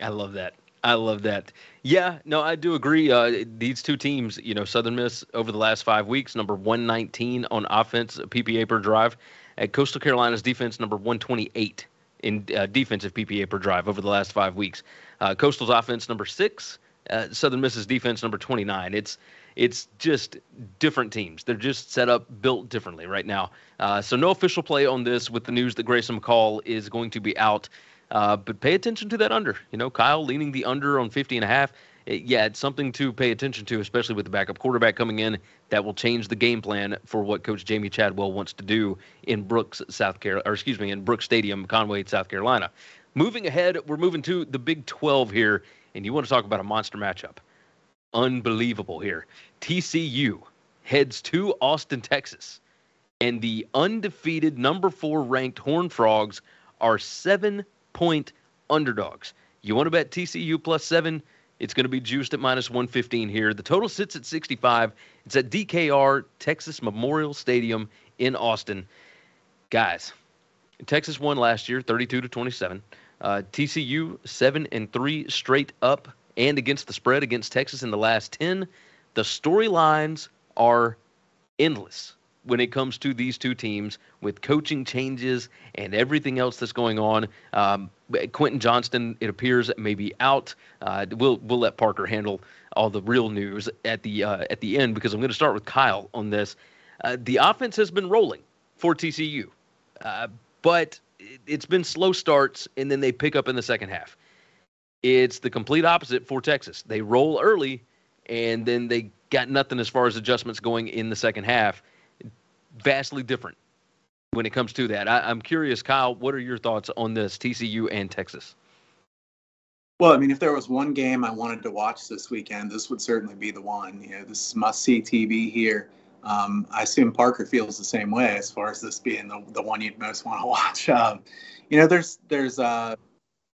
I love that. I love that. Yeah, no, I do agree. Uh, these two teams, you know, Southern Miss over the last five weeks, number 119 on offense, PPA per drive. At Coastal Carolina's defense, number 128 in uh, defensive PPA per drive over the last five weeks. Uh, Coastal's offense, number six. uh, Southern Miss's defense number 29. It's it's just different teams. They're just set up, built differently right now. Uh, so no official play on this with the news that Grayson McCall is going to be out. Uh, but pay attention to that under. You know, Kyle leaning the under on 50 and a half. It, yeah, it's something to pay attention to, especially with the backup quarterback coming in. That will change the game plan for what Coach Jamey Chadwell wants to do in Brooks, South Carolina, or excuse me, in Brooks Stadium, Conway, South Carolina. Moving ahead, we're moving to the Big 12 here, and you want to talk about a monster matchup. Unbelievable here. TCU heads to Austin, Texas, and the undefeated number four ranked Horned Frogs are seven point underdogs. You want to bet TCU plus seven? It's going to be juiced at minus 115 here. The total sits at 65. It's at DKR Texas Memorial Stadium in Austin. Guys, Texas won last year, 32 to 27. Uh, TCU seven and three straight up and against the spread against Texas in the last ten. The storylines are endless when it comes to these two teams with coaching changes and everything else that's going on. Um, Quentin Johnston, it appears, may be out. Uh, we'll we'll let Parker handle all the real news at the uh, at the end because I'm going to start with Kyle on this. Uh, the offense has been rolling for TCU, uh, but it's been slow starts and then they pick up in the second half. It's the complete opposite for Texas. They roll early and then they got nothing as far as adjustments going in the second half. Vastly different when it comes to that. I, am curious, Kyle, what are your thoughts on this TCU and Texas? Well, I mean, if there was one game I wanted to watch this weekend, this would certainly be the one. You know, this is must see TV here. Um, I assume Parker feels the same way as far as this being the, the one you'd most want to *laughs* watch. Um, you know, there's there's uh,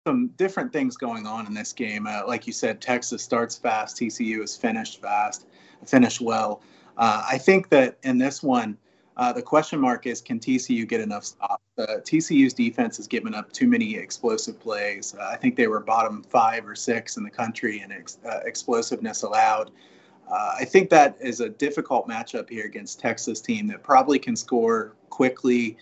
some different things going on in this game. Uh, like you said, Texas starts fast, TCU is finished fast, finished well. Uh, I think that in this one, uh, the question mark is can TCU get enough stops? Uh, TCU's defense has given up too many explosive plays. Uh, I think they were bottom five or six in the country in ex- uh, explosiveness allowed. I think that is a difficult matchup here against Texas team that probably can score quickly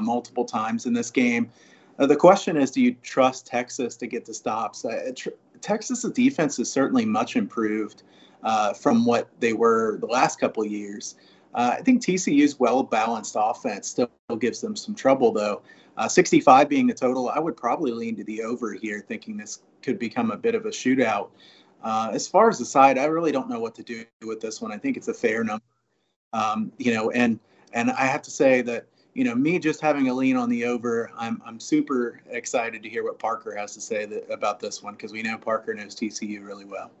multiple times in this game. Uh, the question is, do you trust Texas to get the stops? Uh, tr- Texas's defense is certainly much improved uh, from what they were the last couple of years. Uh, I think TCU's well balanced offense still gives them some trouble, though. 65 being the total, I would probably lean to the over here, thinking this could become a bit of a shootout. Uh, as far as the side, I really don't know what to do with this one. I think it's a fair number, um, you know, and and I have to say that you know me just having a lean on the over, I'm I'm super excited to hear what Parker has to say that, about this one because we know Parker knows TCU really well.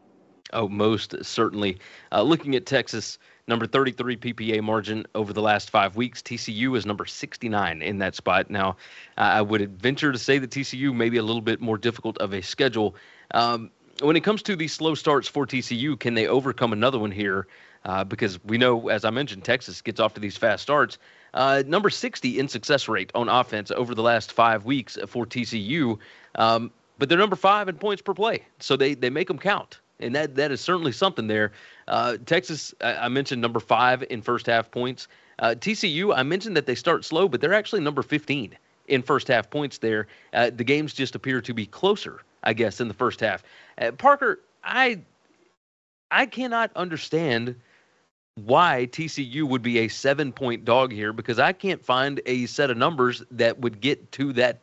Oh, most certainly. Uh, looking at Texas, number 33 PPA margin over the last five weeks. TCU is number 69 in that spot. Now, I would venture to say that TCU may be a little bit more difficult of a schedule. Um, when it comes to these slow starts for TCU, can they overcome another one here? Uh, because we know, as I mentioned, Texas gets off to these fast starts. Uh, number 60 in success rate on offense over the last five weeks for TCU, um, but they're number five in points per play, so they they make them count, and that that is certainly something there. Uh, Texas, I, mentioned number five in first half points. Uh, TCU, I mentioned that they start slow, but they're actually number 15 in first half points there. Uh, the games just appear to be closer I guess, in the first half. Uh, Parker, I I cannot understand why TCU would be a seven point dog here because I can't find a set of numbers that would get to that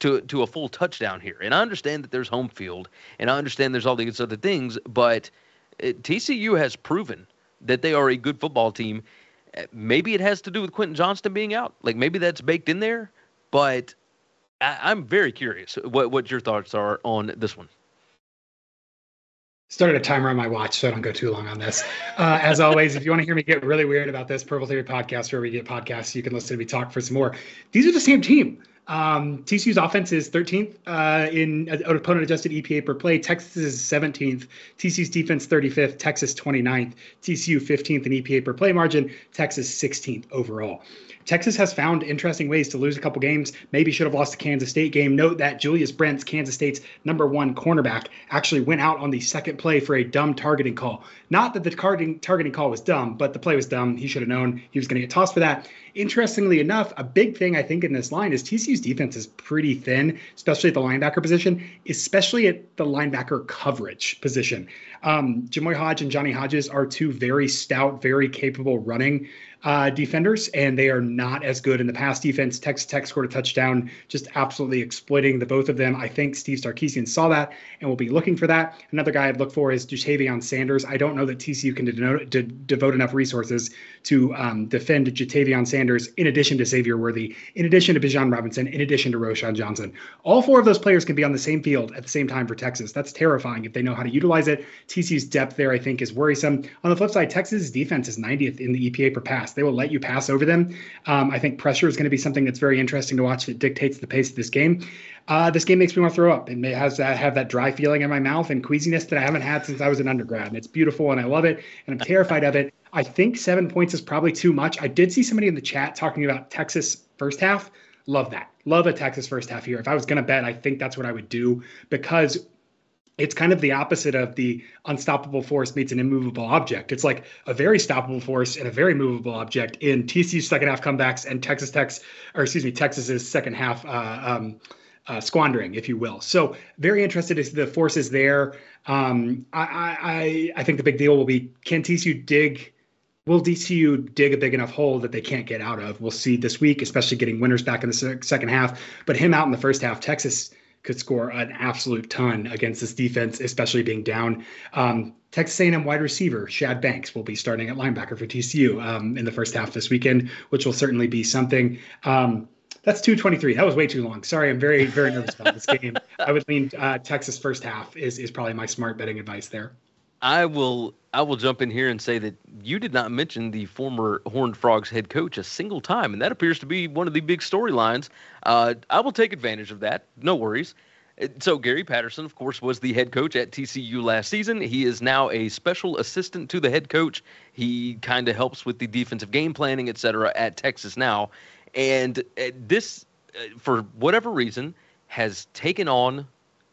to to a full touchdown here. And I understand that there's home field and I understand there's all these other things, but it, uh, TCU has proven that they are a good football team. Uh, maybe it has to do with Quentin Johnston being out. Like maybe that's baked in there, but I, am very curious what what your thoughts are on this one. Started a timer on my watch, so I don't go too long on this. Uh, as always, if you want to hear me get really weird about this, Purple Theory podcast, where we get podcasts, you can listen to me talk for some more. These are the same team. Um, TCU's offense is 13th uh, in uh, opponent adjusted EPA per play. Texas is 17th. TCU's defense 35th. Texas 29th. TCU 15th in EPA per play margin. Texas 16th overall. Texas has found interesting ways to lose a couple games. Maybe should have lost the Kansas State game. Note that Julius Brents, Kansas State's number one cornerback, actually went out on the second play for a dumb targeting call. Not that the targeting targeting call was dumb, but the play was dumb. He should have known he was going to get tossed for that. interestingly enough, a big thing I think in this line is TCU's defense is pretty thin, especially at the linebacker position, especially at the linebacker coverage position. Um, Jamoi Hodge and Johnny Hodges are two very stout, very capable running uh, defenders, and they are not as good in the pass defense. Texas Tech scored a touchdown, just absolutely exploiting the both of them. I think Steve Sarkisian saw that and will be looking for that. Another guy I'd look for is Ja'Tavion Sanders. I don't know that TCU can denote, de- devote enough resources to um, defend Ja'Tavion Sanders in addition to Xavier Worthy, in addition to Bijan Robinson, in addition to Roschon Johnson. All four of those players can be on the same field at the same time for Texas. That's terrifying if they know how to utilize it. TCU's depth there, I think, is worrisome. On the flip side, Texas' defense is 90th in the EPA per pass pass. They will let you pass over them. Um, I think pressure is going to be something that's very interesting to watch that dictates the pace of this game. Uh, this game makes me want to throw up. It has that have that dry feeling in my mouth and queasiness that I haven't had since I was an undergrad. It's beautiful and I love it and I'm terrified of it. I think seven points is probably too much. I did see somebody in the chat talking about Texas first half. Love that. Love a Texas first half here. If I was going to bet, I think that's what I would do because it's kind of the opposite of the unstoppable force meets an immovable object. It's like a very stoppable force and a very movable object in TCU's second half comebacks and Texas Tech's, or excuse me, Texas's second half uh, um, uh, squandering, if you will. So very interested as the forces there. Um, I, I I think the big deal will be can TCU dig. Will TCU dig a big enough hole that they can't get out of? We'll see this week, especially getting winners back in the second half. But him out in the first half, Texas could score an absolute ton against this defense, especially being down. Um, Texas A&M wide receiver Shad Banks will be starting at linebacker for TCU um, in the first half this weekend, which will certainly be something. Um, that's 223. That was way too long. Sorry, I'm very, very nervous about this *laughs* game. I would lean uh, Texas first half is is probably my smart betting advice there. I will I will jump in here and say that you did not mention the former Horned Frogs head coach a single time, and that appears to be one of the big storylines. Uh, I will take advantage of that. No worries. Uh, so Gary Patterson, of course, was the head coach at TCU last season. He is now a special assistant to the head coach. He kind of helps with the defensive game planning, et cetera, at Texas now. And uh, this, uh, for whatever reason, has taken on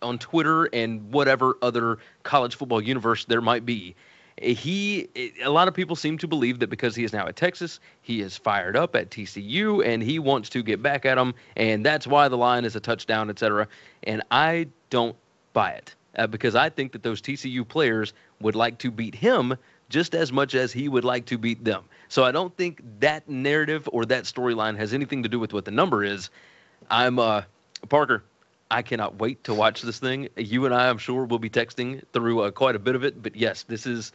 on Twitter and whatever other college football universe there might be. He, a lot of people seem to believe that because he is now at Texas, he is fired up at TCU and he wants to get back at them, and that's why the line is a touchdown, etc. And I don't buy it uh, because I think that those TCU players would like to beat him just as much as he would like to beat them. So I don't think that narrative or that storyline has anything to do with what the number is. I'm uh, Parker. I cannot wait to watch this thing. You and I, I'm sure, will be texting through uh, quite a bit of it. But yes, this is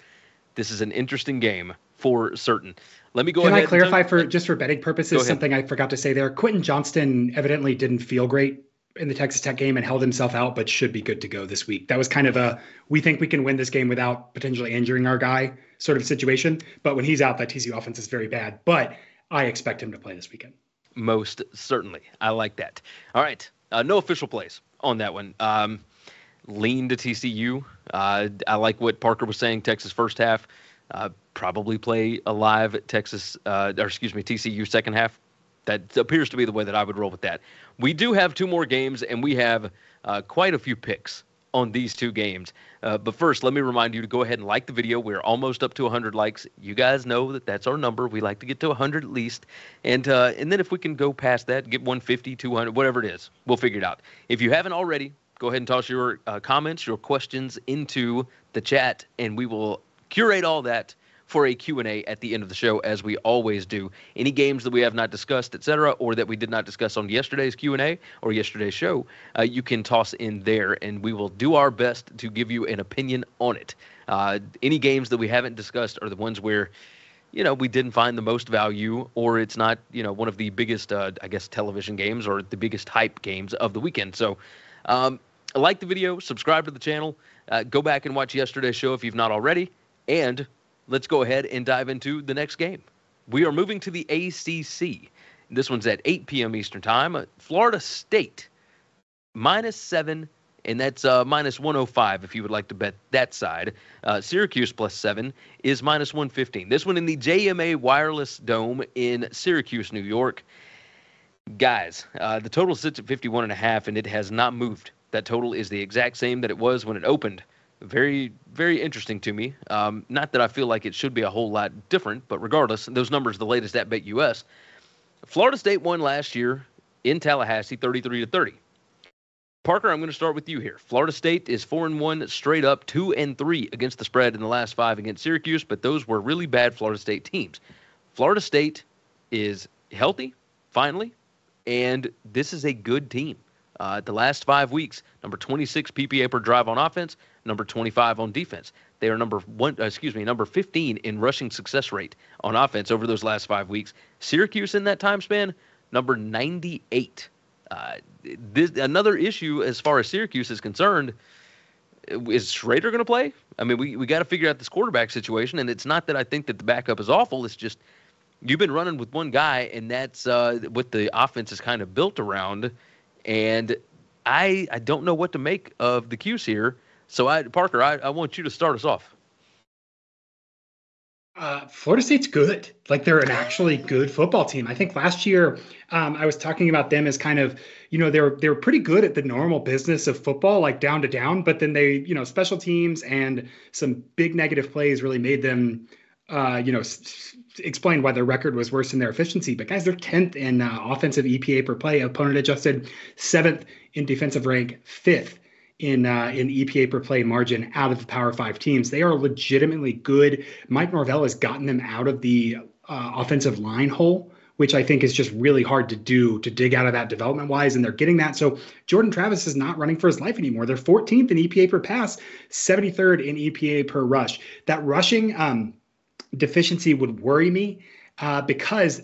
this is an interesting game for certain. Let me go Can ahead. I clarify for just for betting purposes something I forgot to say there? Quentin Johnston evidently didn't feel great in the Texas Tech game and held himself out, but should be good to go this week. That was kind of a we think we can win this game without potentially injuring our guy sort of situation. But when he's out, that TCU offense is very bad. But I expect him to play this weekend. Most certainly. I like that. All right. Uh, no official plays on that one. Um, lean to TCU. Uh, I like what Parker was saying. Texas first half. Uh, probably play a live Texas, uh, or excuse me, TCU second half. That appears to be the way that I would roll with that. We do have two more games, and we have uh, quite a few picks on these two games. Uh, but first, let me remind you to go ahead and like the video. We're almost up to 100 likes. You guys know that that's our number. We like to get to 100 at least. And uh, and then if we can go past that, get 150, 200, whatever it is, we'll figure it out. If you haven't already, go ahead and toss your uh, comments, your questions into the chat, and we will curate all that for a Q&A at the end of the show, as we always do. Any games that we have not discussed, etc., or that we did not discuss on yesterday's Q&A or yesterday's show, uh, you can toss in there, and we will do our best to give you an opinion on it. Uh, any games that we haven't discussed are the ones where you know, we didn't find the most value, or it's not, you know, one of the biggest, uh, I guess, television games or the biggest hype games of the weekend. So, um, like the video, subscribe to the channel, uh, go back and watch yesterday's show if you've not already, and let's go ahead and dive into the next game. We are moving to the ACC. This one's at 8 p.m. Eastern Time. Florida State minus seven, and that's uh, minus 105 if you would like to bet that side. Uh, Syracuse plus seven is minus 115. This one in the JMA Wireless Dome in Syracuse, New York. Guys, uh, the total sits at 51 and a half, and it has not moved. That total is the exact same that it was when it opened very very interesting to me. Um, not that I feel like it should be a whole lot different, but regardless, those numbers the latest at Bet US. Florida State won last year in Tallahassee, 33 to 30. Parker, I'm going to start with you here. Florida State is four and one straight up, two and three against the spread in the last five against Syracuse, but those were really bad Florida State teams. Florida State is healthy, finally, and this is a good team. Uh, the last five weeks, number 26 PPA per drive on offense, number 25 on defense. They are number one, uh, excuse me, number 15 in rushing success rate on offense over those last five weeks. Syracuse in that time span, number 98. Uh, this, another issue as far as Syracuse is concerned is Shrader going to play? I mean, we, we got to figure out this quarterback situation, and it's not that I think that the backup is awful. It's just you've been running with one guy, and that's uh, what the offense is kind of built around. And I I don't know what to make of the cues here. So I Parker, I, I want you to start us off. Uh, Florida State's good. Like they're an actually good football team. I think last year um, I was talking about them as kind of, you know, they were they were pretty good at the normal business of football, like down to down. But then they, you know, special teams and some big negative plays really made them, uh, you know, s- explain why their record was worse than their efficiency. But guys, they're tenth in uh, offensive EPA per play, opponent adjusted, seventh in defensive rank, fifth in uh, in EPA per play margin out of the Power Five teams. They are legitimately good. Mike Norvell has gotten them out of the uh, offensive line hole, which I think is just really hard to do to dig out of that development wise, and they're getting that. So Jordan Travis is not running for his life anymore. They're 14th in EPA per pass, 73rd in EPA per rush. That rushing um, deficiency would worry me uh, because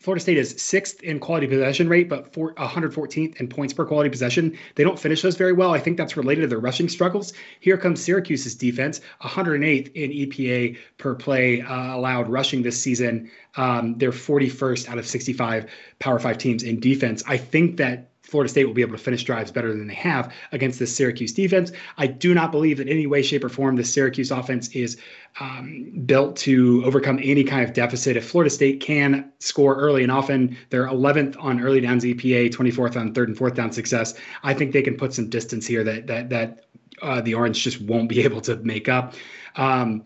Florida State is sixth in quality possession rate, but for 114th in points per quality possession. They don't finish those very well. I think that's related to their rushing struggles. Here comes Syracuse's defense, 108th in EPA per play uh, allowed rushing this season. Um, they're 41st out of 65 Power Five teams in defense. I think that Florida State will be able to finish drives better than they have against this Syracuse defense. I do not believe that any way, shape, or form the Syracuse offense is um, built to overcome any kind of deficit. If Florida State can score early and often, they're 11th on early downs EPA, 24th on third and fourth down success. I think they can put some distance here that that that uh, the Orange just won't be able to make up. Um,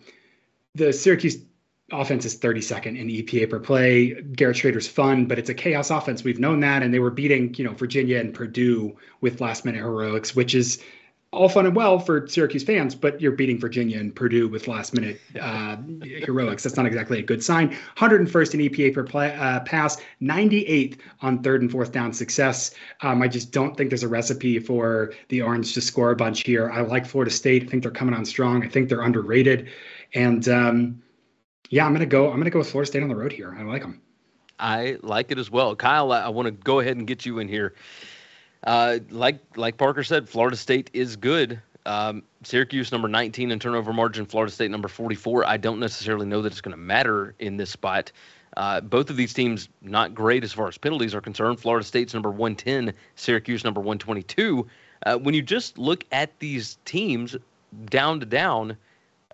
the Syracuse offense is 32nd in EPA per play. Garrett Shrader's fun, but it's a chaos offense. We've known that, and they were beating, you know, Virginia and Purdue with last minute heroics, which is all fun and well for Syracuse fans, but you're beating Virginia and Purdue with last minute uh, heroics. That's not exactly a good sign. 101st in EPA per play, uh, pass, 98th on third and fourth down success. Um, I just don't think there's a recipe for the Orange to score a bunch here. I like Florida State. I think they're coming on strong. I think they're underrated, and um, yeah, I'm gonna go. I'm gonna go with Florida State on the road here. I like them. I like it as well, Kyle. I, I want to go ahead and get you in here. Uh, like like Parker said, Florida State is good. Um, Syracuse number 19 in turnover margin, Florida State number 44. I don't necessarily know that it's going to matter in this spot. Uh, both of these teams not great as far as penalties are concerned. Florida State's number 110, Syracuse number 122. Uh, when you just look at these teams down to down,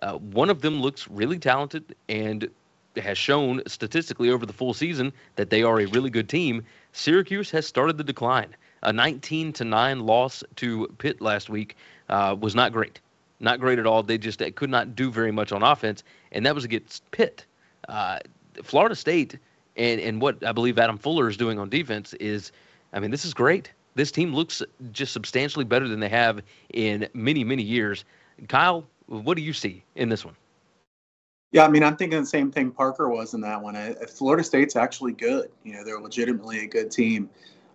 uh, one of them looks really talented and has shown statistically over the full season that they are a really good team. Syracuse has started the decline. A 19 to 9 loss to Pitt last week uh, was not great. Not great at all. They just they could not do very much on offense, and that was against Pitt. Uh, Florida State and, and what I believe Adam Fuller is doing on defense is, I mean, this is great. This team looks just substantially better than they have in many, many years. Kyle, what do you see in this one? Yeah, I mean, I'm thinking the same thing Parker was in that one. I, Florida State's actually good. You know, they're legitimately a good team.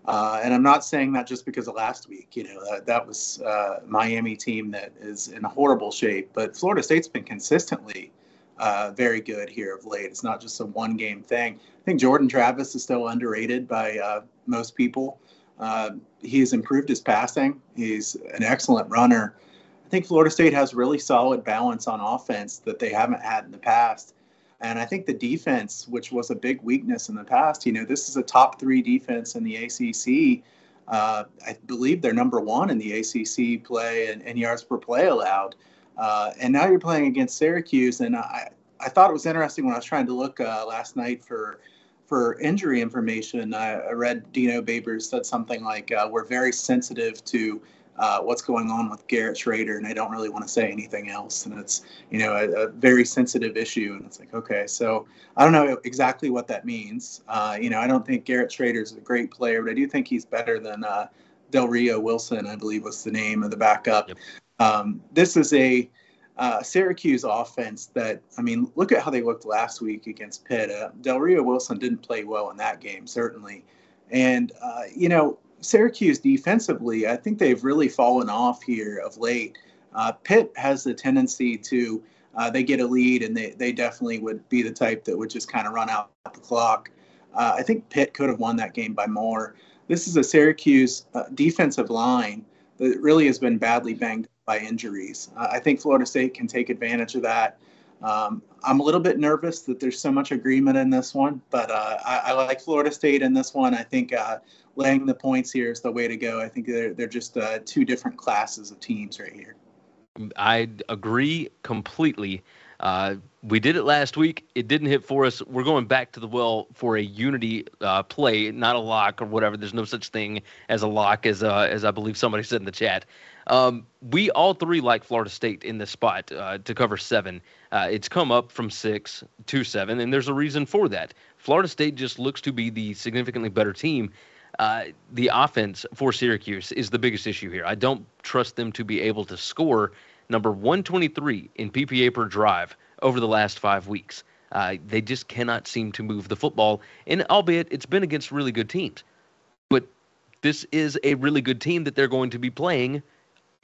Uh, and I'm not saying that just because of last week. You know, that, that was uh, Miami team that is in horrible shape. But Florida State's been consistently uh, very good here of late. It's not just a one game thing. I think Jordan Travis is still underrated by uh, most people. Uh, has improved his passing. He's an excellent runner. I think Florida State has really solid balance on offense that they haven't had in the past. And I think the defense, which was a big weakness in the past, you know, this is a top three defense in the ACC. Uh, I believe they're number one in the ACC play and, and yards per play allowed. Uh, and now you're playing against Syracuse, and I, I thought it was interesting when I was trying to look uh, last night for for injury information. I, I read Dino Babers said something like, uh, "We're very sensitive to uh, what's going on with Garrett Shrader, and they don't really want to say anything else. And it's you know a, a very sensitive issue, and it's like okay, so I don't know exactly what that means. Uh, you know, I don't think Garrett Shrader is a great player, but I do think he's better than uh, Del Rio Wilson, I believe was the name of the backup. Yep. Um, this is a uh, Syracuse offense that, I mean, look at how they looked last week against Pitt. Uh, Del Rio Wilson didn't play well in that game, certainly. And, uh, you know, Syracuse defensively, I think they've really fallen off here of late. Uh, Pitt has the tendency to, uh, they get a lead and they, they definitely would be the type that would just kind of run out the clock. Uh, I think Pitt could have won that game by more. This is a Syracuse defensive line that really has been badly banged by injuries. Uh, I think Florida State can take advantage of that. Um, I'm a little bit nervous that there's so much agreement in this one, but uh, I, I, like Florida State in this one. I think uh, laying the points here is the way to go. I think they're, they're just uh, two different classes of teams right here. I agree completely. Uh, we did it last week. It didn't hit for us. We're going back to the well for a unity uh, play, not a lock or whatever. There's no such thing as a lock, as uh, as I believe somebody said in the chat. Um, we all three like Florida State in this spot uh, to cover seven. Uh, it's come up from six to seven, and there's a reason for that. Florida State just looks to be the significantly better team. Uh, the offense for Syracuse is the biggest issue here. I don't trust them to be able to score number 123 in PPA per drive over the last five weeks. Uh, they just cannot seem to move the football, and albeit it's been against really good teams. But this is a really good team that they're going to be playing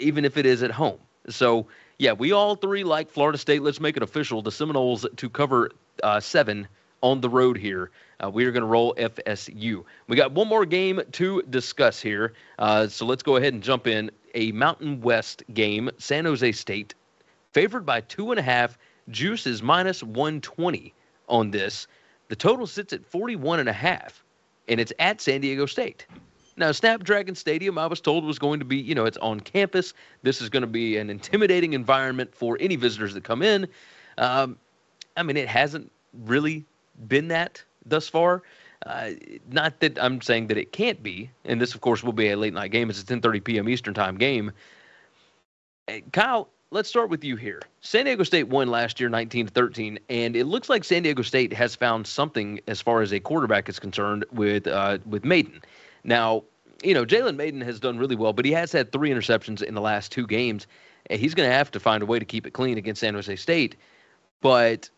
even if it is at home. So, yeah, we all three like Florida State. Let's make it official. The Seminoles to cover uh, seven on the road here. Uh, we are going to roll FSU. We got one more game to discuss here. Uh, so let's go ahead and jump in. A Mountain West game, San Jose State, favored by two and a half. Juice is minus 120 on this. The total sits at 41 and a half, and it's at San Diego State. Now, Snapdragon Stadium, I was told, was going to be, you know, it's on campus. This is going to be an intimidating environment for any visitors that come in. Um, I mean, it hasn't really been that thus far. Uh, not that I'm saying that it can't be, and this, of course, will be a late night game. It's a 10:30 p.m. Eastern time game. Kyle, let's start with you here. San Diego State won last year, 19-13, and it looks like San Diego State has found something as far as a quarterback is concerned with uh, with Mayden. Now, you know, Jalen Mayden has done really well, but he has had three interceptions in the last two games. He's going to have to find a way to keep it clean against San Jose State. But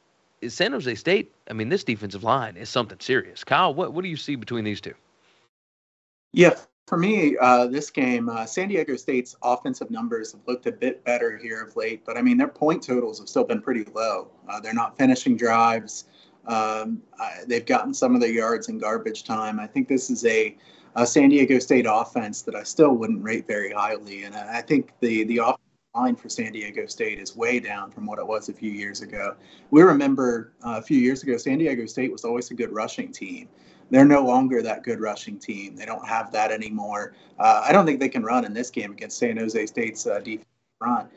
San Jose State, I mean, this defensive line is something serious. Kyle, what, what do you see between these two? Yeah, for me, uh, this game, uh, San Diego State's offensive numbers have looked a bit better here of late, but I mean, their point totals have still been pretty low. Uh, they're not finishing drives. Um, they've gotten some of their yards in garbage time. I think this is a a San Diego State offense that I still wouldn't rate very highly. And I think the the offensive line for San Diego State is way down from what it was a few years ago. We remember uh, a few years ago, San Diego State was always a good rushing team. They're no longer that good rushing team. They don't have that anymore. Uh, I don't think they can run in this game against San Jose State's uh, defense run.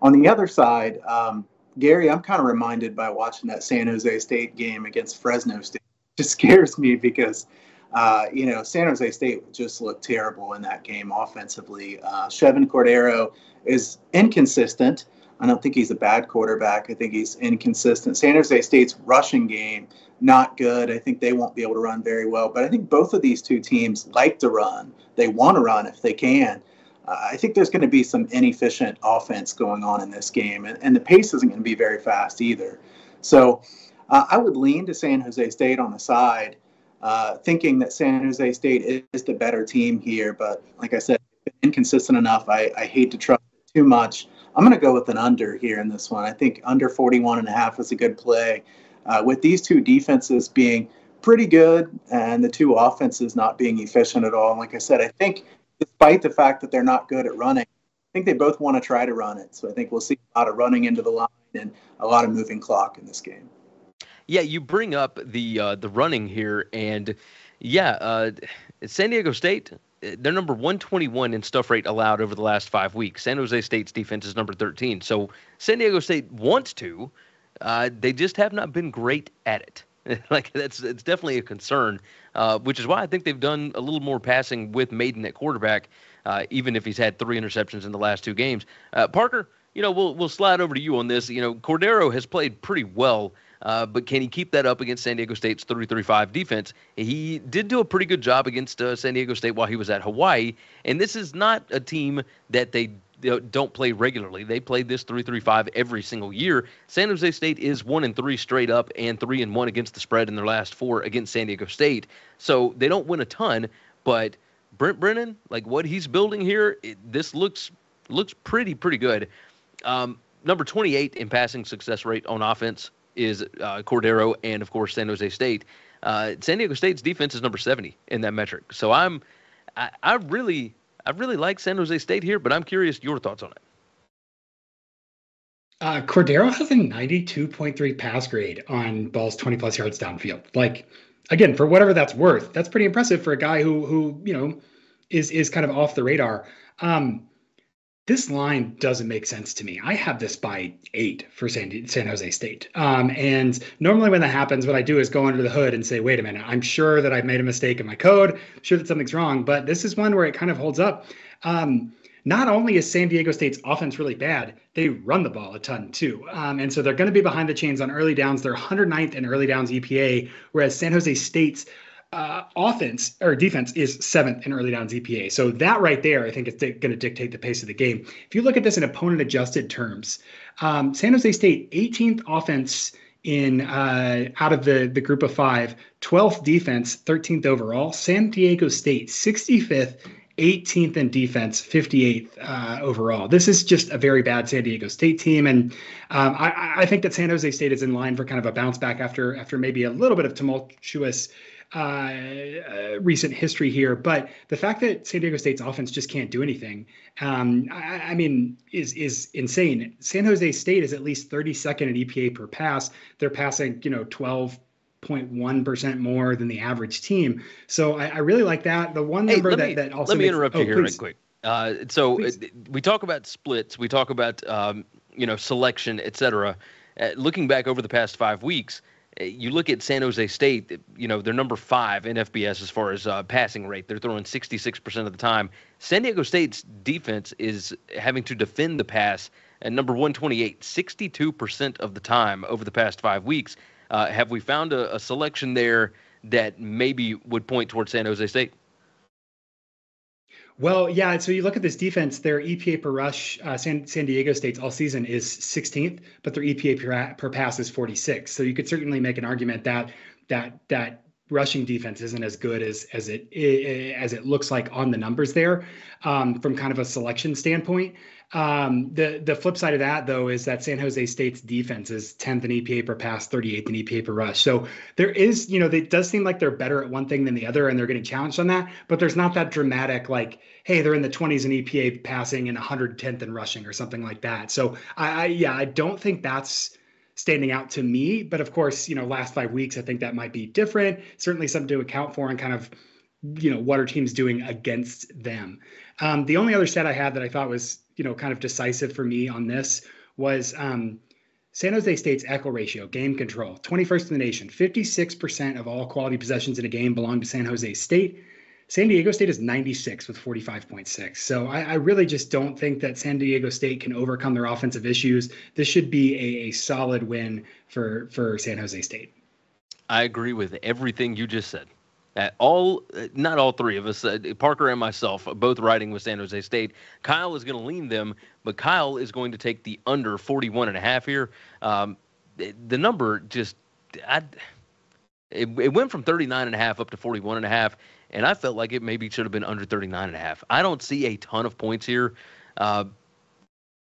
On the other side, um, Gary, I'm kind of reminded by watching that San Jose State game against Fresno State. It just *laughs* scares me because uh, you know, San Jose State just looked terrible in that game offensively. Uh, Chevan Cordeiro is inconsistent. I don't think he's a bad quarterback. I think he's inconsistent. San Jose State's rushing game, not good. I think they won't be able to run very well. But I think both of these two teams like to run. They want to run if they can. Uh, I think there's going to be some inefficient offense going on in this game, and, and the pace isn't going to be very fast either. So uh, I would lean to San Jose State on the side uh, thinking that San Jose State is the better team here. But like I said, inconsistent enough. I, I hate to trust it too much. I'm going to go with an under here in this one. I think under 41 and a half is a good play. Uh, with these two defenses being pretty good and the two offenses not being efficient at all. Like I said, I think despite the fact that they're not good at running, I think they both want to try to run it. So I think we'll see a lot of running into the line and a lot of moving clock in this game. Yeah, you bring up the uh, the running here, and yeah, uh, San Diego State they're number 121 in stuff rate allowed over the last five weeks. San Jose State's defense is number 13. So San Diego State wants to, uh, they just have not been great at it. *laughs* like that's it's definitely a concern, uh, which is why I think they've done a little more passing with Mayden at quarterback, uh, even if he's had three interceptions in the last two games. Uh, Parker, you know, we'll we'll slide over to you on this. You know, Cordeiro has played pretty well. Uh, but can he keep that up against San Diego State's 3-3-5 defense? He did do a pretty good job against uh, San Diego State while he was at Hawaii, and this is not a team that they don't play regularly. They played this 3-3-5 every single year. San Jose State is 1 and 3 straight up and 3 and 1 against the spread in their last 4 against San Diego State. So they don't win a ton, but Brent Brennan, like what he's building here, it, this looks looks pretty pretty good. Um, number 28 in passing success rate on offense is uh, Cordeiro and of course San Jose State. Uh, San Diego State's defense is number 70 in that metric. So I'm I, I really I really like San Jose State here, but I'm curious your thoughts on it. Uh, Cordeiro has a 92.3 pass grade on balls 20 plus yards downfield. Like, again, for whatever that's worth, that's pretty impressive for a guy who who you know is is kind of off the radar. Um, this line doesn't make sense to me. I have this by eight for San, San Jose State. Um, and normally when that happens, what I do is go under the hood and say, wait a minute, I'm sure that I've made a mistake in my code, I'm sure that something's wrong. But this is one where it kind of holds up. Um, not only is San Diego State's offense really bad, they run the ball a ton too. Um, and so they're going to be behind the chains on early downs. They're 109th in early downs EPA, whereas San Jose State's uh, offense or defense is seventh in early downs EPA. So that right there, I think, is going to dictate the pace of the game. If you look at this in opponent adjusted terms, um, San Jose State 18th offense in uh, out of the the group of five, 12th defense, 13th overall. San Diego State 65th. 18th in defense, 58th uh, overall. This is just a very bad San Diego State team, and um, I, I, think that San Jose State is in line for kind of a bounce back after after maybe a little bit of tumultuous uh, uh, recent history here, but the fact that San Diego State's offense just can't do anything, um, I, I, mean, is is insane. San Jose State is at least 32nd in EPA per pass. They're passing, you know, 12.1% more than the average team. So I, I really like that. The one number hey, that, me, that also let me makes, interrupt oh, you here please. quick. Uh, so please. we talk about splits, we talk about um, you know selection, et cetera. Uh, looking back over the past five weeks, uh, you look at San Jose State, you know, they're number five in FBS as far as uh, passing rate. They're throwing 66% of the time. San Diego State's defense is having to defend the pass at number 128, 62% of the time over the past five weeks. Uh, have we found a, a selection there that maybe would point towards San Jose State? Well, yeah. So you look at this defense, their EPA per rush, uh, San, San Diego State's all season is 16th, but their EPA per, per pass is 46. So you could certainly make an argument that that that rushing defense isn't as good as as it as it looks like on the numbers there um, from kind of a selection standpoint. Um, the the flip side of that though is that San Jose State's defense is 10th in EPA per pass, 38th in EPA per rush. So there is, you know, it does seem like they're better at one thing than the other, and they're getting challenged on that. But there's not that dramatic like, hey, they're in the 20s in EPA passing and 110th in rushing or something like that. So I, I yeah, I don't think that's standing out to me. But of course, you know, last five weeks, I think that might be different. Certainly something to account for and kind of, you know, what are teams doing against them. Um, the only other stat I had that I thought was you know kind of decisive for me on this was um, San Jose State's echo ratio, game control, 21st in the nation. 56% of all quality possessions in a game belong to San Jose State. San Diego State is 96 with 45.6. So I, I, really just don't think that San Diego State can overcome their offensive issues. This should be a, a solid win for for San Jose State. I agree with everything you just said. Uh, all, uh, not all three of us, uh, Parker and myself, both riding with San Jose State. Kyle is going to lean them, but Kyle is going to take the under 41 and a half here. Um, the number just, I, it, it went from 39 and a half up to 41 and a half, and I felt like it maybe should have been under 39 and a half. I don't see a ton of points here. Uh,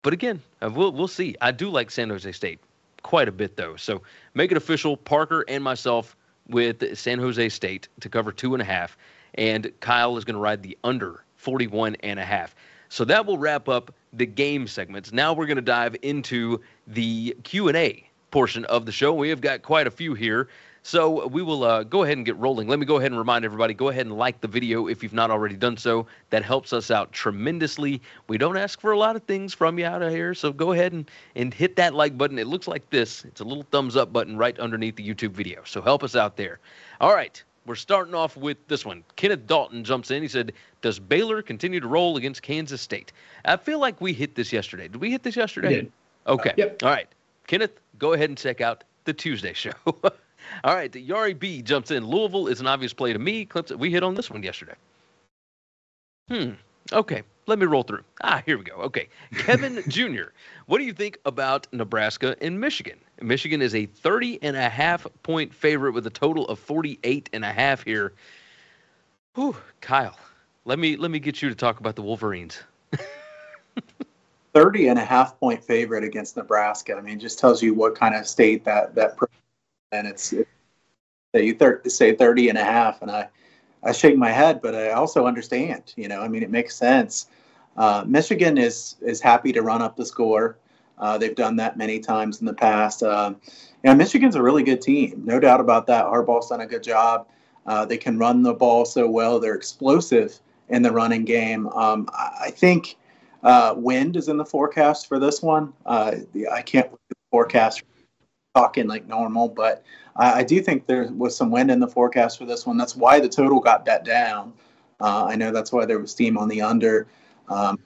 but again, uh, we'll, we'll see. I do like San Jose State quite a bit, though. So make it official. Parker and myself with San Jose State to cover two and a half, and Kyle is going to ride the under 41 and a half. So that will wrap up the game segments. Now we're going to dive into the Q&A portion of the show. We have got quite a few here. So we will uh, go ahead and get rolling. Let me go ahead and remind everybody go ahead and like the video if you've not already done so. That helps us out tremendously. We don't ask for a lot of things from you out of here, so go ahead and, and hit that like button. It looks like this it's a little thumbs up button right underneath the YouTube video. So help us out there. All right. We're starting off with this one. Kenneth Dalton jumps in. He said, Does Baylor continue to roll against Kansas State? I feel like we hit this yesterday. Did we hit this yesterday? We did. Okay. Yep. All right. Kenneth, go ahead and check out the Tuesday *laughs* show. All right, the Yari B jumps in. Louisville is an obvious play to me. Clips we hit on this one yesterday. Hmm. Okay, let me roll through. Ah, here we go. Okay, *laughs* Kevin Jr. What do you think about Nebraska and Michigan? Michigan is a 30 and a half point favorite with a total of 48 and a half here. Whew, Kyle, let me let me get you to talk about the Wolverines. *laughs* 30 and a half point favorite against Nebraska. I mean, just tells you what kind of state that that and it's, you thir- say 30 and a half and I I shake my head, but I also understand, you know, I mean, it makes sense. Uh, Michigan is is happy to run up the score. Uh, they've done that many times in the past. Uh, yeah, Michigan's a really good team, no doubt about that. Harbaugh's done a good job. Uh, they can run the ball so well. They're explosive in the running game. Um, I think uh, wind is in the forecast for this one. Uh, I can't forecast talking like normal, but I, do think there was some wind in the forecast for this one. That's why the total got bet down. Uh, I know that's why there was steam on the under. Um,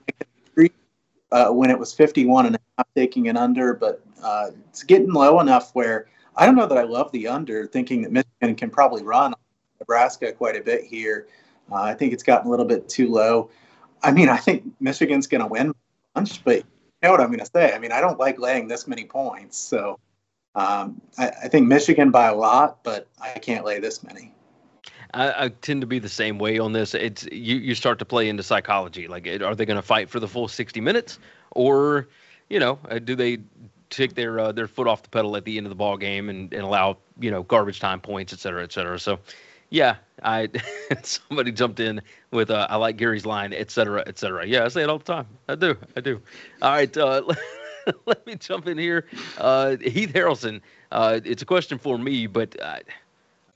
uh, when it was 51 and a half taking an under, but uh, it's getting low enough where I don't know that I love the under, thinking that Michigan can probably run Nebraska quite a bit here. Uh, I think it's gotten a little bit too low. I mean, I think Michigan's going to win but you know what I'm going to say. I mean, I don't like laying this many points, so um, I, I, think Michigan by a lot, but I can't lay this many. I, I, tend to be the same way on this. It's you. You start to play into psychology. Like, are they going to fight for the full 60 minutes, or, you know, uh, do they take their uh, their foot off the pedal at the end of the ball game and, and allow you know garbage time points, et cetera, et cetera. So, yeah, I *laughs* somebody jumped in with uh, I like Gary's line, et cetera, et cetera. Yeah, I say it all the time. I do. I do. All right. Uh, *laughs* *laughs* let me jump in here. Uh, Heath Harrelson, uh, it's a question for me, but uh,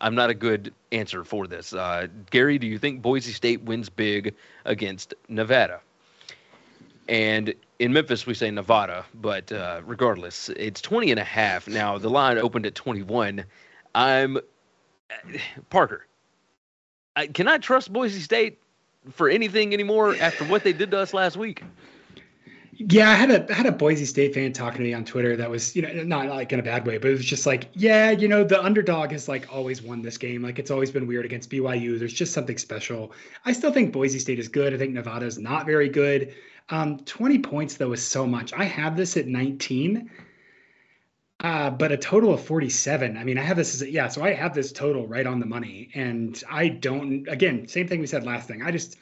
I'm not a good answer for this. Uh, Gary, do you think Boise State wins big against Nevada? And in Memphis, we say Nevada, but uh, regardless, it's 20 and a half. Now, the line opened at 21. I'm Parker. I, can I trust Boise State for anything anymore after what they did to us last week? Yeah, I had a I had a Boise State fan talking to me on Twitter that was, you know, not like in a bad way, but it was just like, yeah, you know, the underdog has like always won this game. Like it's always been weird against BYU. There's just something special. I still think Boise State is good. I think Nevada is not very good. Um, 20 points though is so much. I have this at 19. Uh, but a total of 47. I mean, I have this as a, yeah, so I have this total right on the money. And I don't again, same thing we said last thing. I just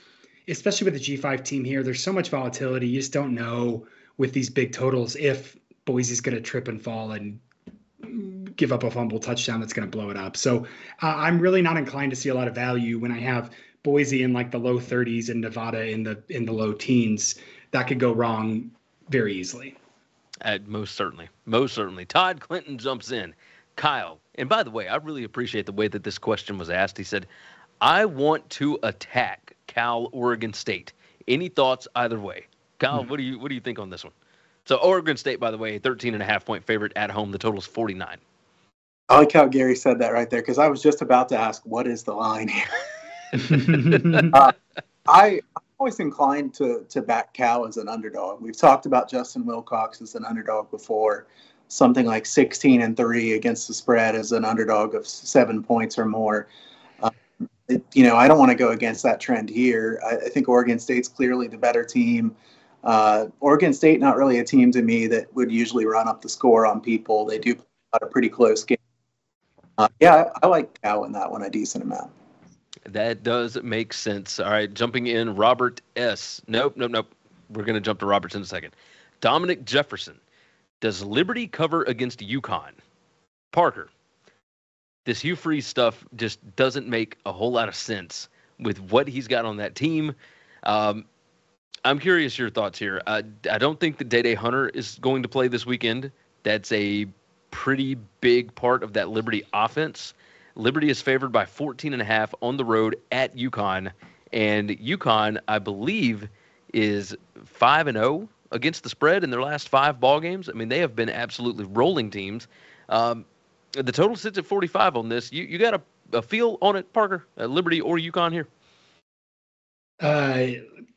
especially with the G5 team here, there's so much volatility. You just don't know with these big totals if Boise's going to trip and fall and give up a fumble touchdown that's going to blow it up. So uh, I'm really not inclined to see a lot of value when I have Boise in like the low 30s and Nevada in the in the low teens. That could go wrong very easily. Most certainly, most certainly. Todd Clinton jumps in. Kyle, and by the way, I really appreciate the way that this question was asked. He said, "I want to attack Cal, Oregon State. Any thoughts either way? Kyle, hmm. what do you what do you think on this one? So Oregon State, by the way, 13 and a half point favorite at home. The total is 49. I like how Gary said that right there because I was just about to ask, what is the line here? *laughs* uh, I, I'm always inclined to to back Cal as an underdog. We've talked about Justin Wilcox as an underdog before, something like 16 and three against the spread as an underdog of seven points or more you know, I don't want to go against that trend here. I, I think Oregon State's clearly the better team. Uh, Oregon State, not really a team to me that would usually run up the score on people. They do play a pretty close game. Uh, yeah, I, I like Cal in that one a decent amount. That does make sense. All right, jumping in, Robert S. Nope, nope, nope. We're going to jump to Roberts in a second. Dominic Jefferson. Does Liberty cover against UConn? Parker, this Hugh Freeze stuff just doesn't make a whole lot of sense with what he's got on that team. Um, I'm curious your thoughts here. Uh, I don't think that Dae Dae Hunter is going to play this weekend. That's a pretty big part of that Liberty offense. Liberty is favored by 14 and a half on the road at UConn, and UConn, I believe, is five and zero against the spread in their last five ball games. I mean, they have been absolutely rolling teams. Um, the total sits at 45 on this. You you got a, a feel on it, Parker? Uh, Liberty or UConn here? Uh,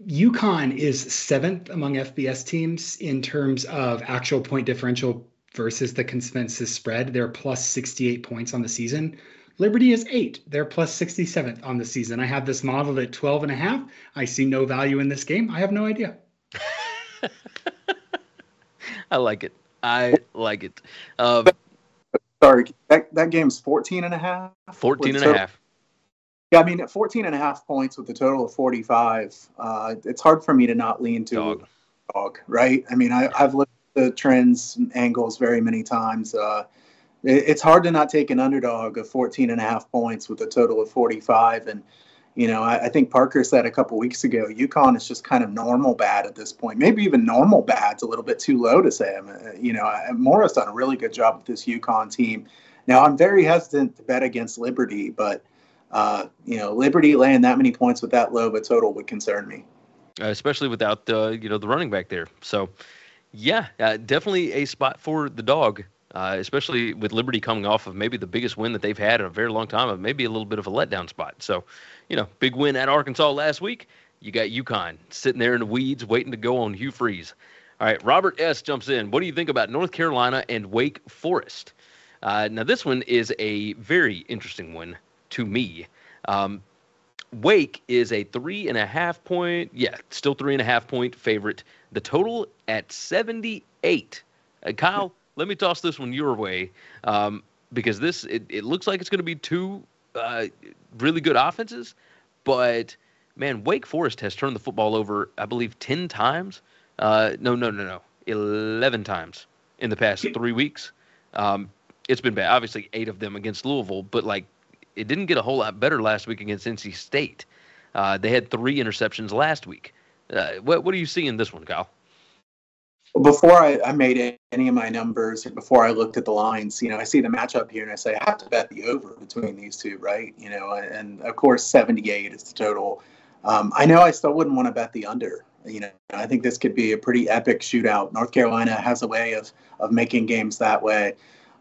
UConn is seventh among FBS teams in terms of actual point differential versus the consensus spread. They're plus 68 points on the season. Liberty is eight. They're plus 67th on the season. I have this modeled at 12 and a half. I see no value in this game. I have no idea. *laughs* I like it. I like it. Uh, Sorry, that, that game's 14 and a half? 14 and a half. Yeah, I mean, at 14 and a half points with a total of 45, uh, it's hard for me to not lean to dog, dog right? I mean, I, have looked at the trends angles very many times. Uh, it, it's hard to not take an underdog of 14 and a half points with a total of 45. And, you know, I, I think Parker said a couple weeks ago, UConn is just kind of normal bad at this point. Maybe even normal bad's a little bit too low to say. Mean, you know, Mora's done a really good job with this UConn team. Now, I'm very hesitant to bet against Liberty, but – uh, you know, Liberty laying that many points with that low of a total would concern me. Uh, especially without the you know the running back there. So, yeah, uh, definitely a spot for the dog. Uh, especially with Liberty coming off of maybe the biggest win that they've had in a very long time, of maybe a little bit of a letdown spot. So, you know, big win at Arkansas last week. You got UConn sitting there in the weeds, waiting to go on Hugh Freeze. All right, Robert S jumps in. What do you think about North Carolina and Wake Forest? Uh, now, this one is a very interesting one to me. Um, Wake is a three and a half point, yeah, still three and a half point favorite. The total at 78. Uh, Kyle, let me toss this one your way um, because this it, it looks like it's going to be two uh, really good offenses, but man, Wake Forest has turned the football over, I believe, 10 times. Uh, no, no, no, no, 11 times in the past three weeks. Um, it's been bad. Obviously, eight of them against Louisville, but like it didn't get a whole lot better last week against NC State. Uh, they had three interceptions last week. Uh, what what do you see in this one, Kyle? Before I, I made any of my numbers, and before I looked at the lines, you know, I see the matchup here and I say I have to bet the over between these two, right? You know, and of course, 78 is the total. Um, I know I still wouldn't want to bet the under. You know, I think this could be a pretty epic shootout. North Carolina has a way of of making games that way.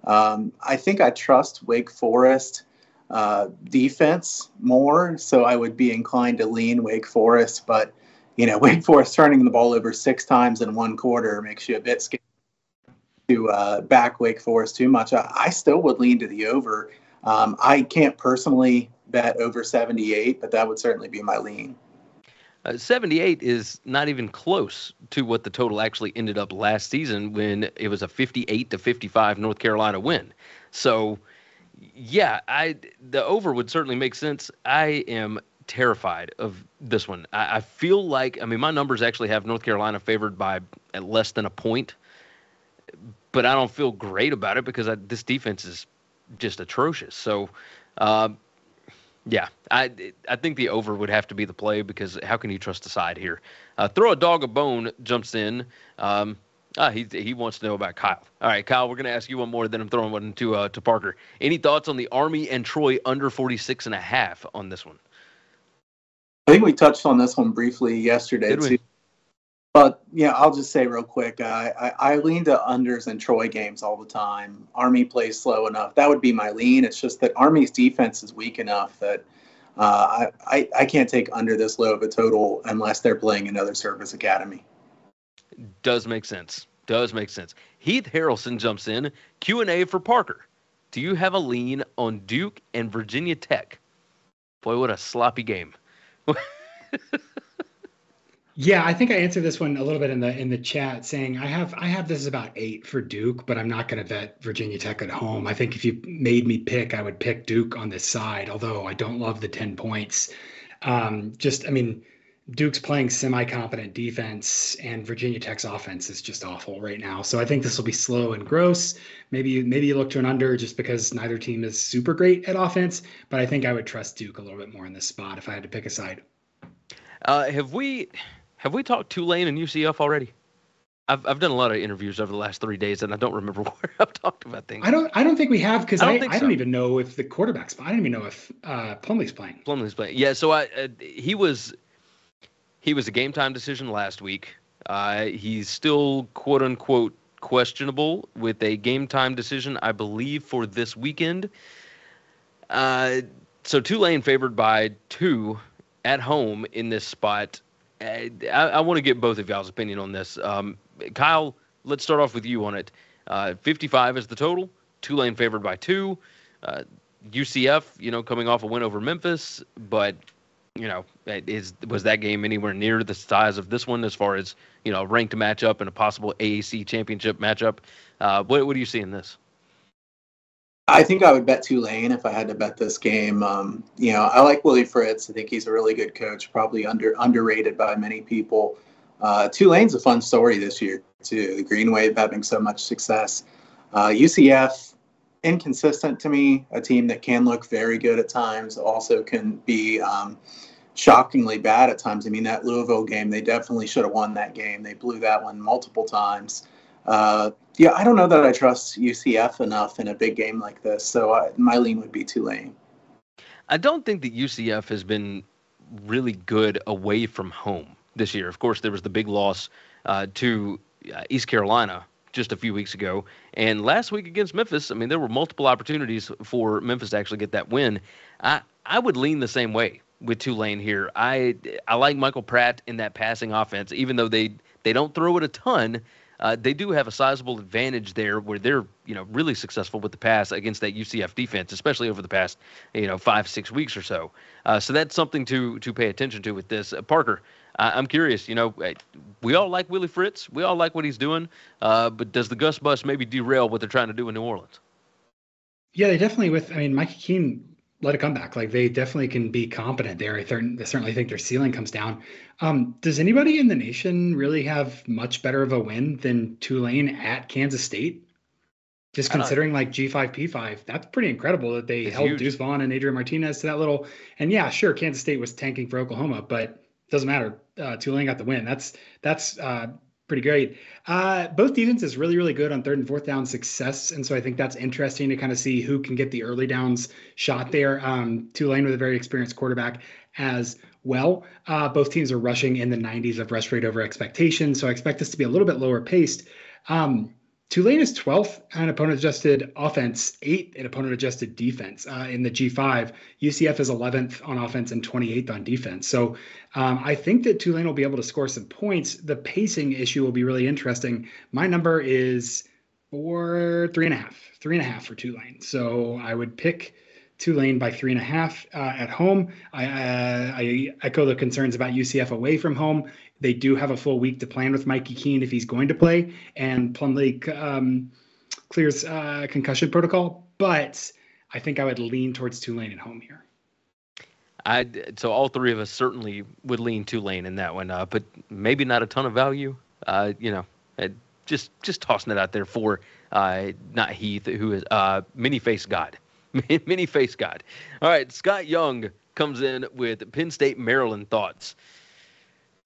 Um, I think I trust Wake Forest uh, defense more, so I would be inclined to lean Wake Forest. But you know, *laughs* Wake Forest turning the ball over six times in one quarter makes you a bit scared to uh, back Wake Forest too much. I, I, still would lean to the over. Um, I can't personally bet over 78, but that would certainly be my lean. Uh, 78 is not even close to what the total actually ended up last season when it was a 58 to 55 North Carolina win. So yeah, I the over would certainly make sense. I am terrified of this one. I, I, feel like I mean my numbers actually have North Carolina favored by at less than a point, but I don't feel great about it because I, this defense is just atrocious. So, uh, yeah, I I think the over would have to be the play because how can you trust the side here? Uh, throw a dog a bone jumps in. Um, Ah, he he wants to know about Kyle. All right, Kyle, we're going to ask you one more, then I'm throwing one to uh, to Parker. Any thoughts on the Army and Troy under 46 and a half on this one? I think we touched on this one briefly yesterday. We? But yeah, I'll just say real quick. I, I, I lean to unders and Troy games all the time. Army plays slow enough. That would be my lean. It's just that Army's defense is weak enough that uh, I, I I can't take under this low of a total unless they're playing another service academy. Does make sense. Does make sense. Heath Harrelson jumps in. Q and A for Parker. Do you have a lean on Duke and Virginia Tech? Boy, what a sloppy game. Yeah, I think I answered this one a little bit in the in the chat, saying I have I have this about eight for Duke, but I'm not going to bet Virginia Tech at home. I think if you made me pick, I would pick Duke on this side. Although I don't love the ten points. Um, just I mean Duke's playing semi-competent defense, and Virginia Tech's offense is just awful right now. So I think this will be slow and gross. Maybe maybe you look to an under just because neither team is super great at offense. But I think I would trust Duke a little bit more in this spot if I had to pick a side. Uh, have we have we talked Tulane and UCF already? I've I've done a lot of interviews over the last three days, and I don't remember *laughs* where I've talked about things. I don't I don't think we have because I, I, don't I, don't even know if the quarterback's. I don't even know if uh, Plumlee's playing. Plumlee's playing. Yeah, so I uh, he was he was a game time decision last week. Uh, he's still quote unquote questionable with a game time decision, I believe, for this weekend. Uh, so Tulane favored by two at home in this spot. Uh, I, I want to get both of y'all's opinion on this. Um, Kyle, let's start off with you on it. Uh, 55 is the total. Tulane favored by two. Uh, UCF, you know, coming off a win over Memphis, but you know, is was that game anywhere near the size of this one as far as you know, ranked matchup and a possible AAC championship matchup? Uh, what what do you see in this? I think I would bet Tulane if I had to bet this game. Um, you know, I like Willie Fritz. I think he's a really good coach, probably under underrated by many people. Uh, Tulane's a fun story this year too. The Green Wave having so much success. Uh, UCF inconsistent to me. A team that can look very good at times, also can be um, shockingly bad at times. I mean, that Louisville game, they definitely should have won that game. They blew that one multiple times. Uh, yeah, I don't know that I trust UCF enough in a big game like this. So I, my lean would be Tulane. I don't think that UCF has been really good away from home this year. Of course, there was the big loss uh, to uh, East Carolina just a few weeks ago, and last week against Memphis. I mean, there were multiple opportunities for Memphis to actually get that win. I I would lean the same way with Tulane here. I I like Michael Pratt in that passing offense, even though they they don't throw it a ton. Uh, they do have a sizable advantage there where they're you know really successful with the pass against that UCF defense, especially over the past you know five six weeks or so. Uh, so that's something to to pay attention to with this. Uh, Parker, I, am curious. You know, eh, we all like Willie Fritz. We all like what he's doing. Uh, but does the Gus Bus maybe derail what they're trying to do in New Orleans? Yeah, they definitely. With I mean, Mike Keene let it come back. Like they definitely can be competent there. I certainly think their ceiling comes down. Um, does anybody in the nation really have much better of a win than Tulane at Kansas State? Just considering like G5 P5, that's pretty incredible that they held huge. Deuce Vaughn and Adrian Martinez to that little. And yeah, sure, Kansas State was tanking for Oklahoma, but doesn't matter. Uh, Tulane got the win. That's that's uh, pretty great. Uh, both defenses really, really good on third and fourth down success, and so I think that's interesting to kind of see who can get the early downs shot there. Um, Tulane with a very experienced quarterback as well. Uh, both teams are rushing in the 90s of rush rate over expectation, so I expect this to be a little bit lower paced. Um, Tulane is 12th on opponent adjusted offense, 8th in opponent adjusted defense uh, in the G5. UCF is 11th on offense and 28th on defense. So um, I think that Tulane will be able to score some points. The pacing issue will be really interesting. My number is four, three and a half, three and a half for Tulane. So I would pick Tulane by three and a half uh, at home. I, uh, I echo the concerns about UCF away from home. They do have a full week to plan with Mikey Keene if he's going to play, and Plumlee um, clears uh, concussion protocol. But I think I would lean towards Tulane at home here. I so all three of us certainly would lean Tulane in that one, uh, but maybe not a ton of value. Uh, you know, just just tossing it out there for uh, not Heath, who is uh, mini face God, *laughs* mini face God. All right, Scott Young comes in with Penn State Maryland thoughts.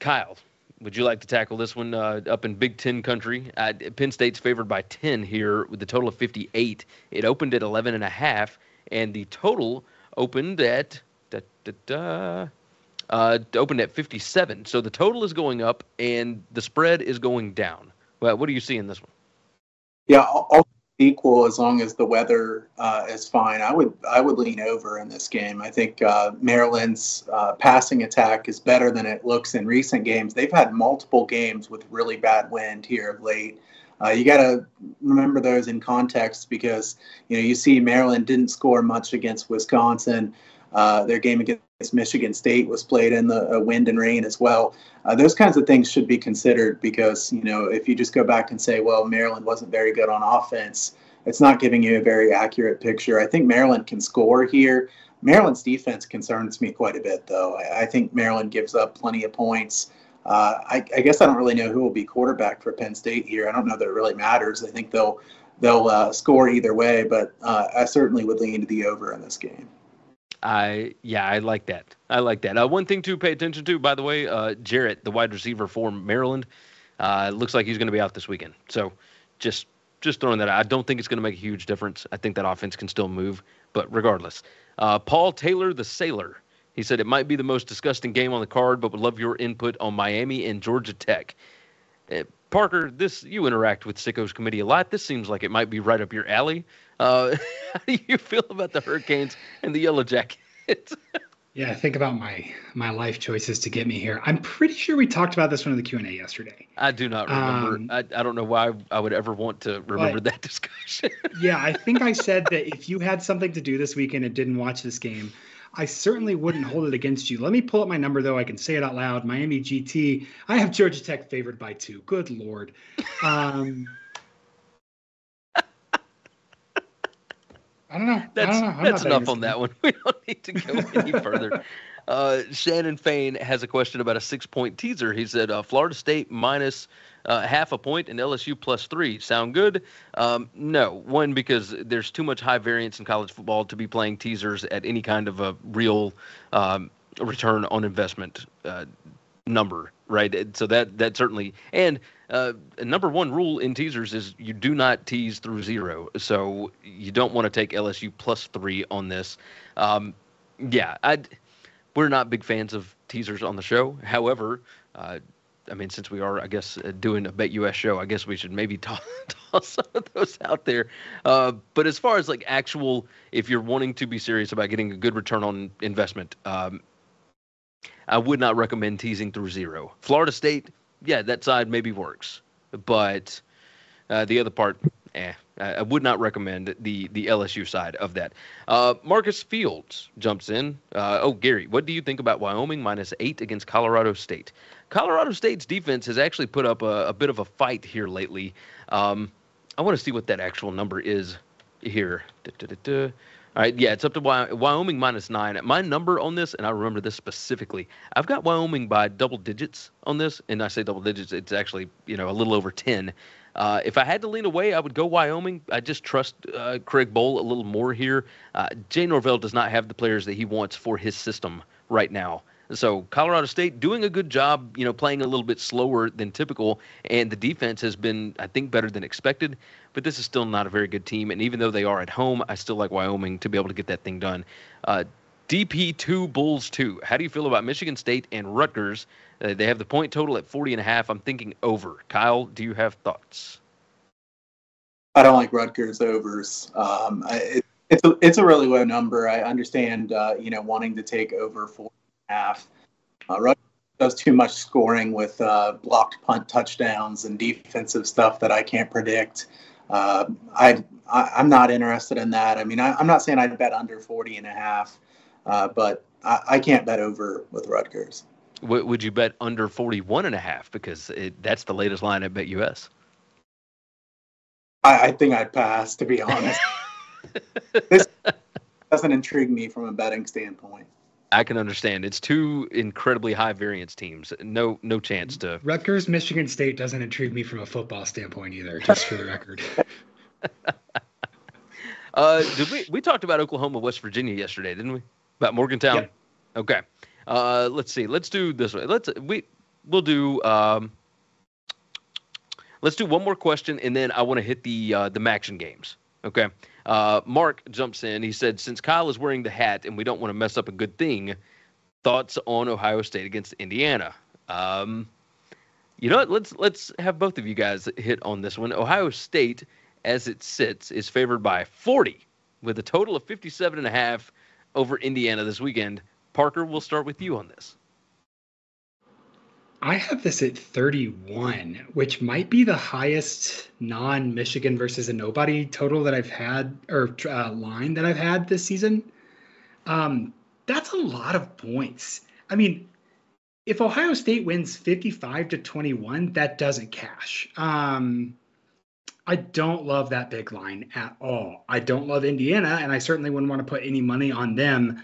Kyle, would you like to tackle this one uh, up in Big Ten country? Uh, Penn State's favored by 10 here with a total of 58. It opened at 11 and a half, and the total opened at da, da, da, uh, opened at 57. So the total is going up, and the spread is going down. Well, what do you see in this one? Yeah, I'll, equal as long as the weather uh, is fine. I would I would lean over in this game. I think uh, Maryland's uh, passing attack is better than it looks in recent games. They've had multiple games with really bad wind here of late. Uh, you got to remember those in context because you know you see Maryland didn't score much against Wisconsin. Uh, their game against Michigan State was played in the uh, wind and rain as well. Uh, those kinds of things should be considered because you know if you just go back and say, well, Maryland wasn't very good on offense, it's not giving you a very accurate picture. I think Maryland can score here. Maryland's defense concerns me quite a bit, though. I, I think Maryland gives up plenty of points. Uh, I, I, guess I don't really know who will be quarterback for Penn State here. I don't know that it really matters. I think they'll they'll uh, score either way, but I certainly would lean to the over in this game. I yeah, I like that. I like that. Uh, one thing to pay attention to, by the way, uh, Jarrett, the wide receiver for Maryland, Uh, looks like he's going to be out this weekend. So just just throwing that out. I don't think it's going to make a huge difference. I think that offense can still move, but regardless. Uh, Paul Taylor, the Sailor, he said it might be the most disgusting game on the card, but would love your input on Miami and Georgia Tech. Uh, Parker, this you interact with Sickos Committee a lot. This seems like it might be right up your alley. Uh, *laughs* how do you feel about the Hurricanes and the Yellow Jackets? *laughs* Yeah, think about my my life choices to get me here. I'm pretty sure we talked about this one in the Q and A yesterday. I do not remember. Um, I, I don't know why I would ever want to remember that *laughs* discussion. yeah, I think I said that if you had something to do this weekend and didn't watch this game, I certainly wouldn't hold it against you. Let me pull up my number though. I can say it out loud. Miami GT. I have Georgia Tech favored by two. Good lord. Um, I don't know. That's, don't know. that's enough on that one. *laughs* We don't need to go any *laughs* further. Uh, Shannon Fain has a question about a six point teaser. He said uh, Florida State minus uh, half a point and LSU plus three. Sound good? Um, no. One, because there's too much high variance in college football to be playing teasers at any kind of a real um, return on investment uh, number, right? So that that certainly and uh, number one rule in teasers is you do not tease through zero. So you don't want to take LSU plus three on this. Um, yeah, I we're not big fans of teasers on the show. However, uh, I mean, since we are, I guess, uh, doing a BetUS show, I guess we should maybe *laughs* toss, toss some of those out there. Uh, but as far as like actual, if you're wanting to be serious about getting a good return on investment, um, I would not recommend teasing through zero. Florida State, yeah, that side maybe works, but uh, the other part, eh. I would not recommend the the LSU side of that. Uh, Marcus Fields jumps in. Uh, oh, Gary, what do you think about Wyoming minus eight against Colorado State? Colorado State's defense has actually put up a, a bit of a fight here lately. Um, I want to see what that actual number is here. Da, da, da, all right, yeah, it's up to Wyoming minus nine. My number on this, and I remember this specifically, I've got Wyoming by double digits on this, and I say double digits, it's actually you know a little over ten. Uh, if I had to lean away, I would go Wyoming. I just trust uh, Craig Bohl a little more here. Uh, Jay Norvell does not have the players that he wants for his system right now. So Colorado State doing a good job, you know, playing a little bit slower than typical, and the defense has been, I think, better than expected. But this is still not a very good team, and even though they are at home, I still like Wyoming to be able to get that thing done. Uh, DP two Bulls two. How do you feel about Michigan State and Rutgers? Uh, they have the point total at 40 and a half. I'm thinking over. Kyle, do you have thoughts? I don't like Rutgers overs. Um, it, it's a, it's a really low number. I understand, uh, you know, wanting to take over four half. Uh, does too much scoring with uh, blocked punt touchdowns and defensive stuff that I can't predict. Uh, I, I am not interested in that. I mean, I, am not saying I'd bet under 40 and a half, uh, but I, I, can't bet over with Rutgers. W- would you bet under 41 and a half because it, that's the latest line at BetUS? I, I think I'd pass, to be honest. *laughs* this doesn't intrigue me from a betting standpoint. I can understand. It's two incredibly high variance teams. No, no chance to. Rutgers, Michigan State doesn't intrigue me from a football standpoint either. Just for the record. *laughs* uh, did we we talked about Oklahoma, West Virginia yesterday, didn't we? About Morgantown. Yep. Okay. Uh, let's see. Let's do this way. Let's we we'll do. Um, let's do one more question, and then I want to hit the uh, the MACtion games. Okay. Uh, Mark jumps in. He said, since Kyle is wearing the hat and we don't want to mess up a good thing, thoughts on Ohio State against Indiana? Um, you know what? Let's let's have both of you guys hit on this one. Ohio State, as it sits, is favored by 40 with a total of 57 and a half over Indiana this weekend. Parker, we'll start with you on this. I have this at 31, which might be the highest non Michigan versus a nobody total that I've had or uh, line that I've had this season. Um, that's a lot of points. I mean, if Ohio State wins 55 to 21, that doesn't cash. Um, I don't love that big line at all. I don't love Indiana, and I certainly wouldn't want to put any money on them.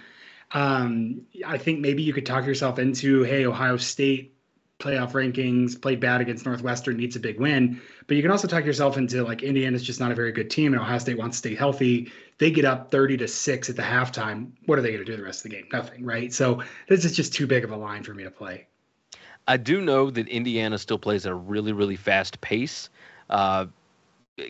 Um, I think maybe you could talk yourself into, hey, Ohio State playoff rankings, played bad against Northwestern, needs a big win. But you can also talk yourself into like Indiana's just not a very good team, and Ohio State wants to stay healthy. They get up 30 to 6 at the halftime. What are they going to do the rest of the game? Nothing, right? So this is just too big of a line for me to play. I do know that Indiana still plays at a really, really fast pace. Uh,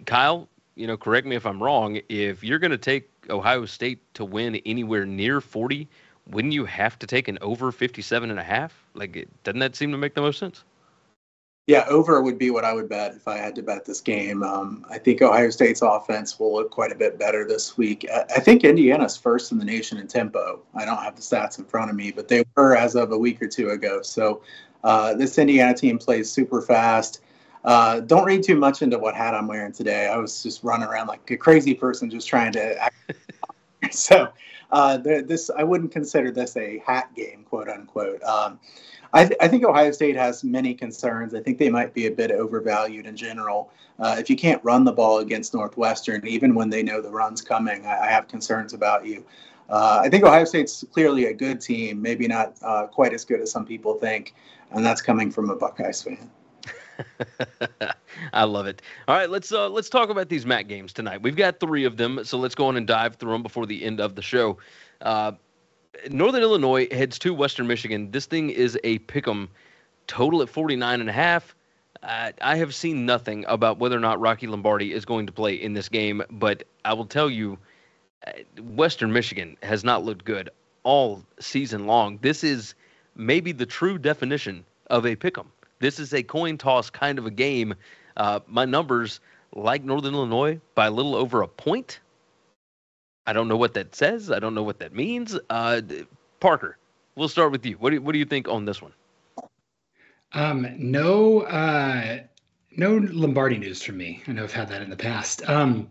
Kyle, you know, correct me if I'm wrong. If you're going to take Ohio State to win anywhere near 40, wouldn't you have to take an over 57 and a half? Like, doesn't that seem to make the most sense? Yeah, over would be what I would bet if I had to bet this game. Um, I think Ohio State's offense will look quite a bit better this week. I think Indiana's first in the nation in tempo. I don't have the stats in front of me, but they were as of a week or two ago. So uh, this Indiana team plays super fast. Uh, don't read too much into what hat I'm wearing today. I was just running around like a crazy person, just trying to. *laughs* So uh, this I wouldn't consider this a hat game, quote unquote. Um, I, th- I, think Ohio State has many concerns. I think they might be a bit overvalued in general. Uh, if you can't run the ball against Northwestern, even when they know the run's coming, I, I have concerns about you. Uh, I think Ohio State's clearly a good team, maybe not uh, quite as good as some people think, and that's coming from a Buckeyes fan. *laughs* I love it. All right, let's uh, let's talk about these MAC games tonight. We've got three of them, so let's go on and dive through them before the end of the show. Uh, Northern Illinois heads to Western Michigan. This thing is a pick 'em total at 49 and a half. Uh, I have seen nothing about whether or not Rocky Lombardi is going to play in this game, but I will tell you, uh, Western Michigan has not looked good all season long. This is maybe the true definition of a pick 'em. This is a coin toss kind of a game. Uh, my numbers, like Northern Illinois, by a little over a point. I don't know what that says. I don't know what that means. Uh, Parker, we'll start with you. What do what do you think on this one? Um, no, uh, no Lombardi news from me. I know I've had that in the past. Um,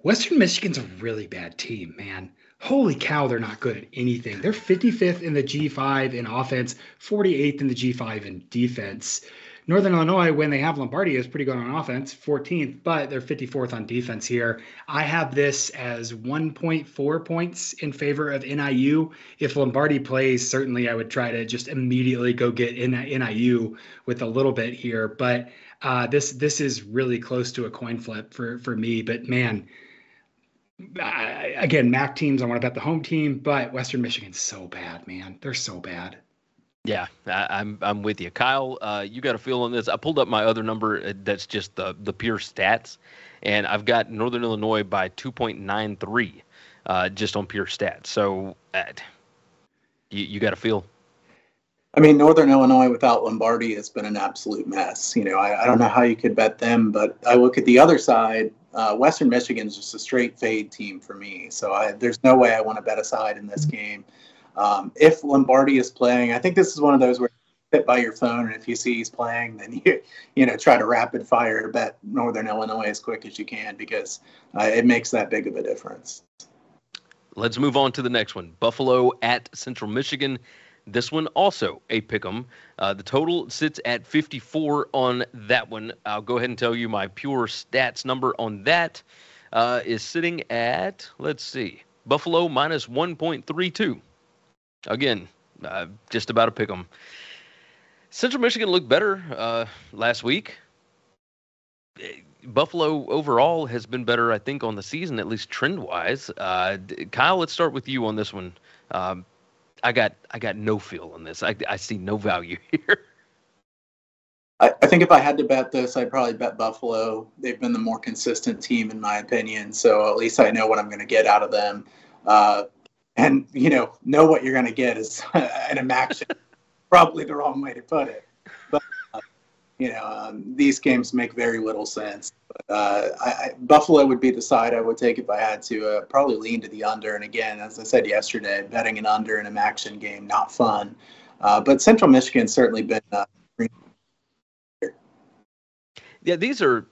Western Michigan's a really bad team, man. Holy cow, they're not good at anything. They're 55th in the G5 in offense, 48th in the G5 in defense. Northern Illinois, when they have Lombardi, is pretty good on offense, 14th, but they're 54th on defense here. I have this as 1.4 points in favor of NIU. If Lombardi plays, certainly I would try to just immediately go get in NIU with a little bit here. But uh, this this is really close to a coin flip for for me. But man, I, again, MAC teams, I want to bet the home team, but Western Michigan's so bad, man. They're so bad. Yeah, I, am I'm, I'm with you, Kyle. Uh, you got a feel on this? I pulled up my other number uh, that's just the the pure stats, and I've got Northern Illinois by 2.93, uh, just on pure stats. So, uh, you you got a feel? I mean, Northern Illinois without Lombardi has been an absolute mess. You know, I, I don't know how you could bet them, but I look at the other side. Uh, Western Michigan's just a straight fade team for me. So I, there's no way I want to bet a side in this game. Um, if Lombardi is playing, I think this is one of those where you sit by your phone, and if you see he's playing, then *laughs* you you know try to rapid fire bet Northern Illinois as quick as you can because uh, it makes that big of a difference. Let's move on to the next one. Buffalo at Central Michigan. This one also a pick 'em. Uh, the total sits at 54 on that one. I'll go ahead and tell you my pure stats number on that uh, is sitting at let's see, Buffalo minus 1.32. Again, uh, just about to pick them. Central Michigan looked better uh, last week. Buffalo overall has been better, I think, on the season, at least trend wise. Uh, Kyle, let's start with you on this one. Um, I got I got no feel on this. I, I see no value *laughs* here. I, I, think if I had to bet this, I'd probably bet Buffalo. They've been the more consistent team, in my opinion. So at least I know what I'm going to get out of them. Uh, and you know know what you're going to get is *laughs* an action. Probably the wrong way to put it, but you know um, these games make very little sense. Uh, I, I, Buffalo would be the side I would take if I had to. Uh, probably lean to the under. And again, as I said yesterday, betting an under in an action game not fun. Uh, but Central Michigan's certainly been. Uh, yeah, these are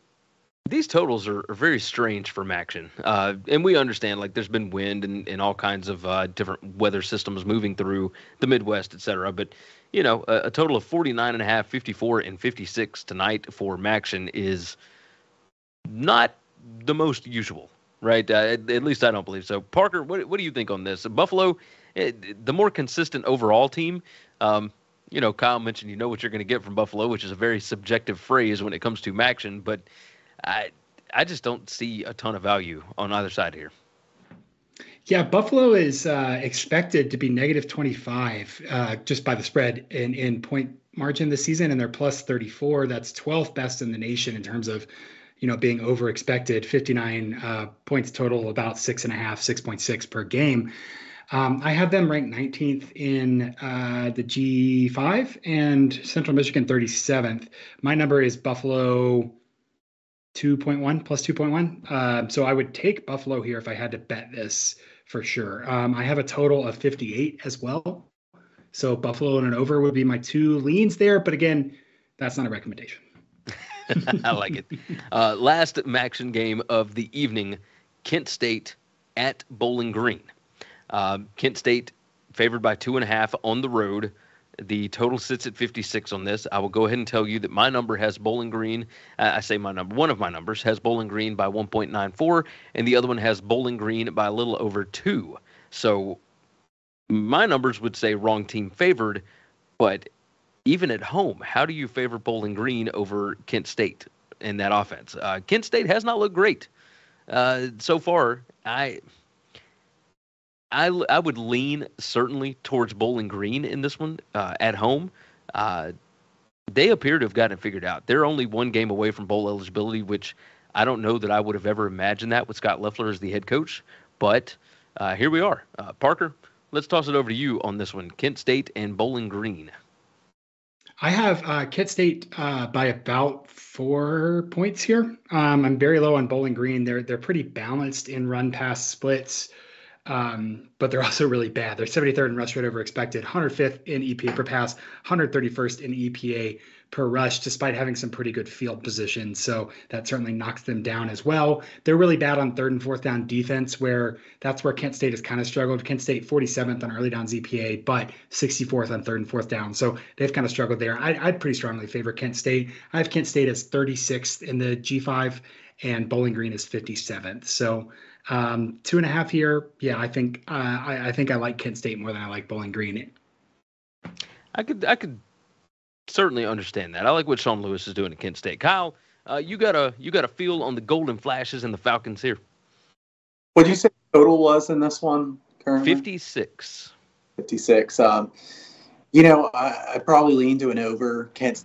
these totals are, are, very strange for MACtion. Uh, and we understand like there's been wind and, and all kinds of uh, different weather systems moving through the Midwest, et cetera. But, you know, a, a total of 49 and a half, 54 and 56 tonight for MACtion is not the most usual, right? Uh, at, at, least I don't believe so. Parker, what, what do you think on this? Buffalo, it, eh, the more consistent overall team. Um, you know, Kyle mentioned you know what you're going to get from Buffalo, which is a very subjective phrase when it comes to MACtion, but – I I just don't see a ton of value on either side here. Yeah, Buffalo is uh, expected to be negative 25 uh, just by the spread in, in point margin this season, and they're plus 34. That's 12th best in the nation in terms of, you know, being over expected. 59 uh, points total, about six and a half, 6.6 per game. Um, I have them ranked 19th in uh, the G5 and Central Michigan 37th. My number is Buffalo 2.1 plus 2.1. Uh, so I would take Buffalo here if I had to bet this for sure. Um, I have a total of 58 as well. So Buffalo and an over would be my two leans there. But again, that's not a recommendation. *laughs* I like it. Uh, last MACtion game of the evening Kent State at Bowling Green. Uh, Kent State favored by two and a half on the road. The total sits at 56 on this. I will go ahead and tell you that my number has Bowling Green. Uh, I say my number, one of my numbers has Bowling Green by 1.94, and the other one has Bowling Green by a little over two. So my numbers would say wrong team favored, but even at home, how do you favor Bowling Green over Kent State in that offense? Uh, Kent State has not looked great uh, so far. I I, I would lean certainly towards Bowling Green in this one uh, at home. Uh, they appear to have gotten figured out. They're only one game away from bowl eligibility, which I don't know that I would have ever imagined that with Scot Loeffler as the head coach. But uh, here we are. Uh, Parker, let's toss it over to you on this one Kent State and Bowling Green. I have uh, Kent State uh, by about four points here. Um, I'm very low on Bowling Green. They're they're pretty balanced in run pass splits. Um, but they're *laughs* also really bad. They're 73rd in rush rate over expected, 105th in EPA per pass, 131st in EPA per rush, despite having some pretty good field position. So that certainly knocks them down as well. They're really bad on third and fourth down defense, where that's where Kent State has kind of struggled. Kent State 47th on early downs EPA, but 64th on third and fourth down. So they've kind of struggled there. I, would pretty strongly favor Kent State. I have Kent State as 36th in the G5 and Bowling Green is 57th. So um, two and a half here. Yeah, I think uh, I, I, think I like Kent State more than I like Bowling Green. I could I could certainly understand that. I like what Sean Lewis is doing at Kent State. Kyle, uh, you got a you got a feel on the Golden Flashes and the Falcons here. What did you say total was in this one currently? Fifty six. Fifty six. Um, you know, I, I probably lean to an over Kent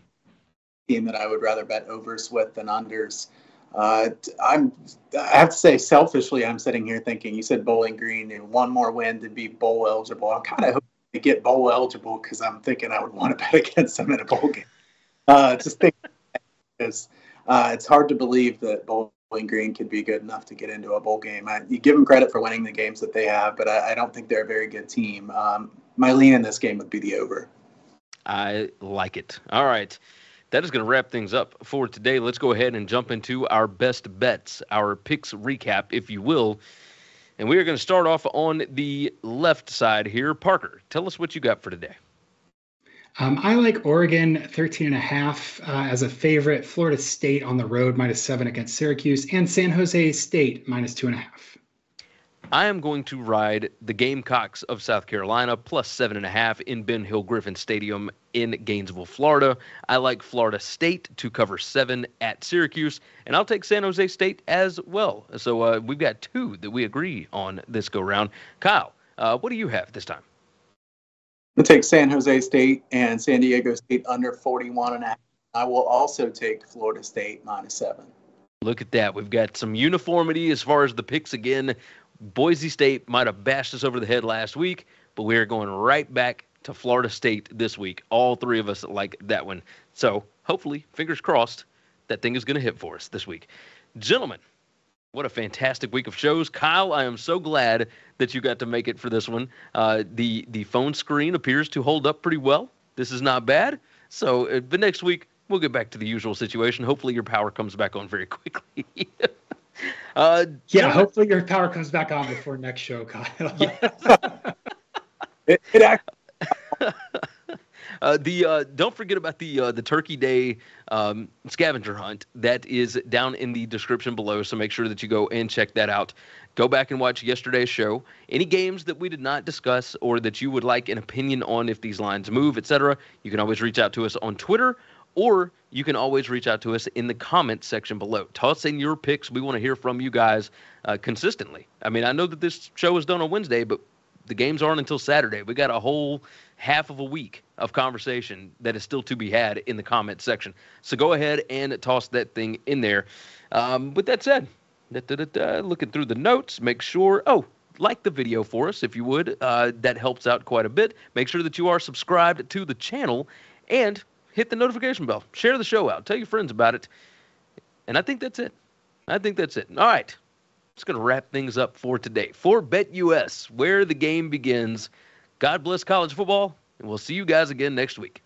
team that I would rather bet overs with than unders. Uh, I'm, I have to say, selfishly, I'm sitting here thinking you said Bowling Green and one more win to be bowl eligible. I'm kind of hoping to get bowl eligible because I'm thinking I would want to *laughs* bet against them in a bowl game. Uh, just think because uh, it's hard to believe that Bowling Green could be good enough to get into a bowl game. I, you give them credit for winning the games that they have, but I, I don't think they're a very good team. Um, my lean in this game would be the over. I like it. All right that is going to wrap things up for today. Let's go ahead and jump into our best bets, our picks recap, if you will. And we are going to start off on the left side here. Parker, tell us what you got for today. Um, I like Oregon 13 and a half uh, as a favorite. Florida State on the road minus seven against Syracuse, and San Jose State minus two and a half. I am going to ride the Gamecocks of South Carolina plus seven and a half in Ben Hill Griffin Stadium in Gainesville, Florida. I like Florida State to cover seven at Syracuse, and I'll take San Jose State as well. So uh, we've got two that we agree on this go round. Kyle, uh, what do you have this time? I'll take San Jose State and San Diego State under 41 and a half. I will also take Florida State minus seven. Look at that. We've got some uniformity as far as the picks again. Boise State might have bashed us over the head last week, but we are going right back to Florida State this week. All three of us like that one. So hopefully, fingers crossed, that thing is going to hit for us this week. Gentlemen, what a fantastic week of shows. Kyle, I am so glad that you got to make it for this one. Uh, the, the phone screen appears to hold up pretty well. This is not bad. So uh, the next week, we'll get back to the usual situation. Hopefully, your power comes back on very *laughs* quickly. Uh, yeah, hopefully your power comes back on before next show, Kyle. *laughs* *laughs* it, it actually. *laughs* Uh, the uh, don't forget about the uh, the Turkey Day um, scavenger hunt that is down in the description below. So make sure that you go and check that out. Go back and watch yesterday's show. Any games that we did not discuss or that you would like an opinion on if these lines move, etc., you can always reach out to us on Twitter or you can always reach out to us in the comment section below. Toss in your picks. We want to hear from you guys uh, consistently. I mean, I know that this show is done on Wednesday, but the games aren't until Saturday. We got a whole half of a week of conversation that is still to be had in the comment section. So go ahead and toss that thing in there. Um, with that said, looking through the notes, make sure. Oh, like the video for us if you would. Uh, that helps out quite a bit. Make sure that you are subscribed to the channel and hit the notification bell. Share the show out. Tell your friends about it. And I think that's it. I think that's it. All right. Just going to wrap things up for today. For BetUS, where the game begins. God bless college football, and we'll see you guys again next week.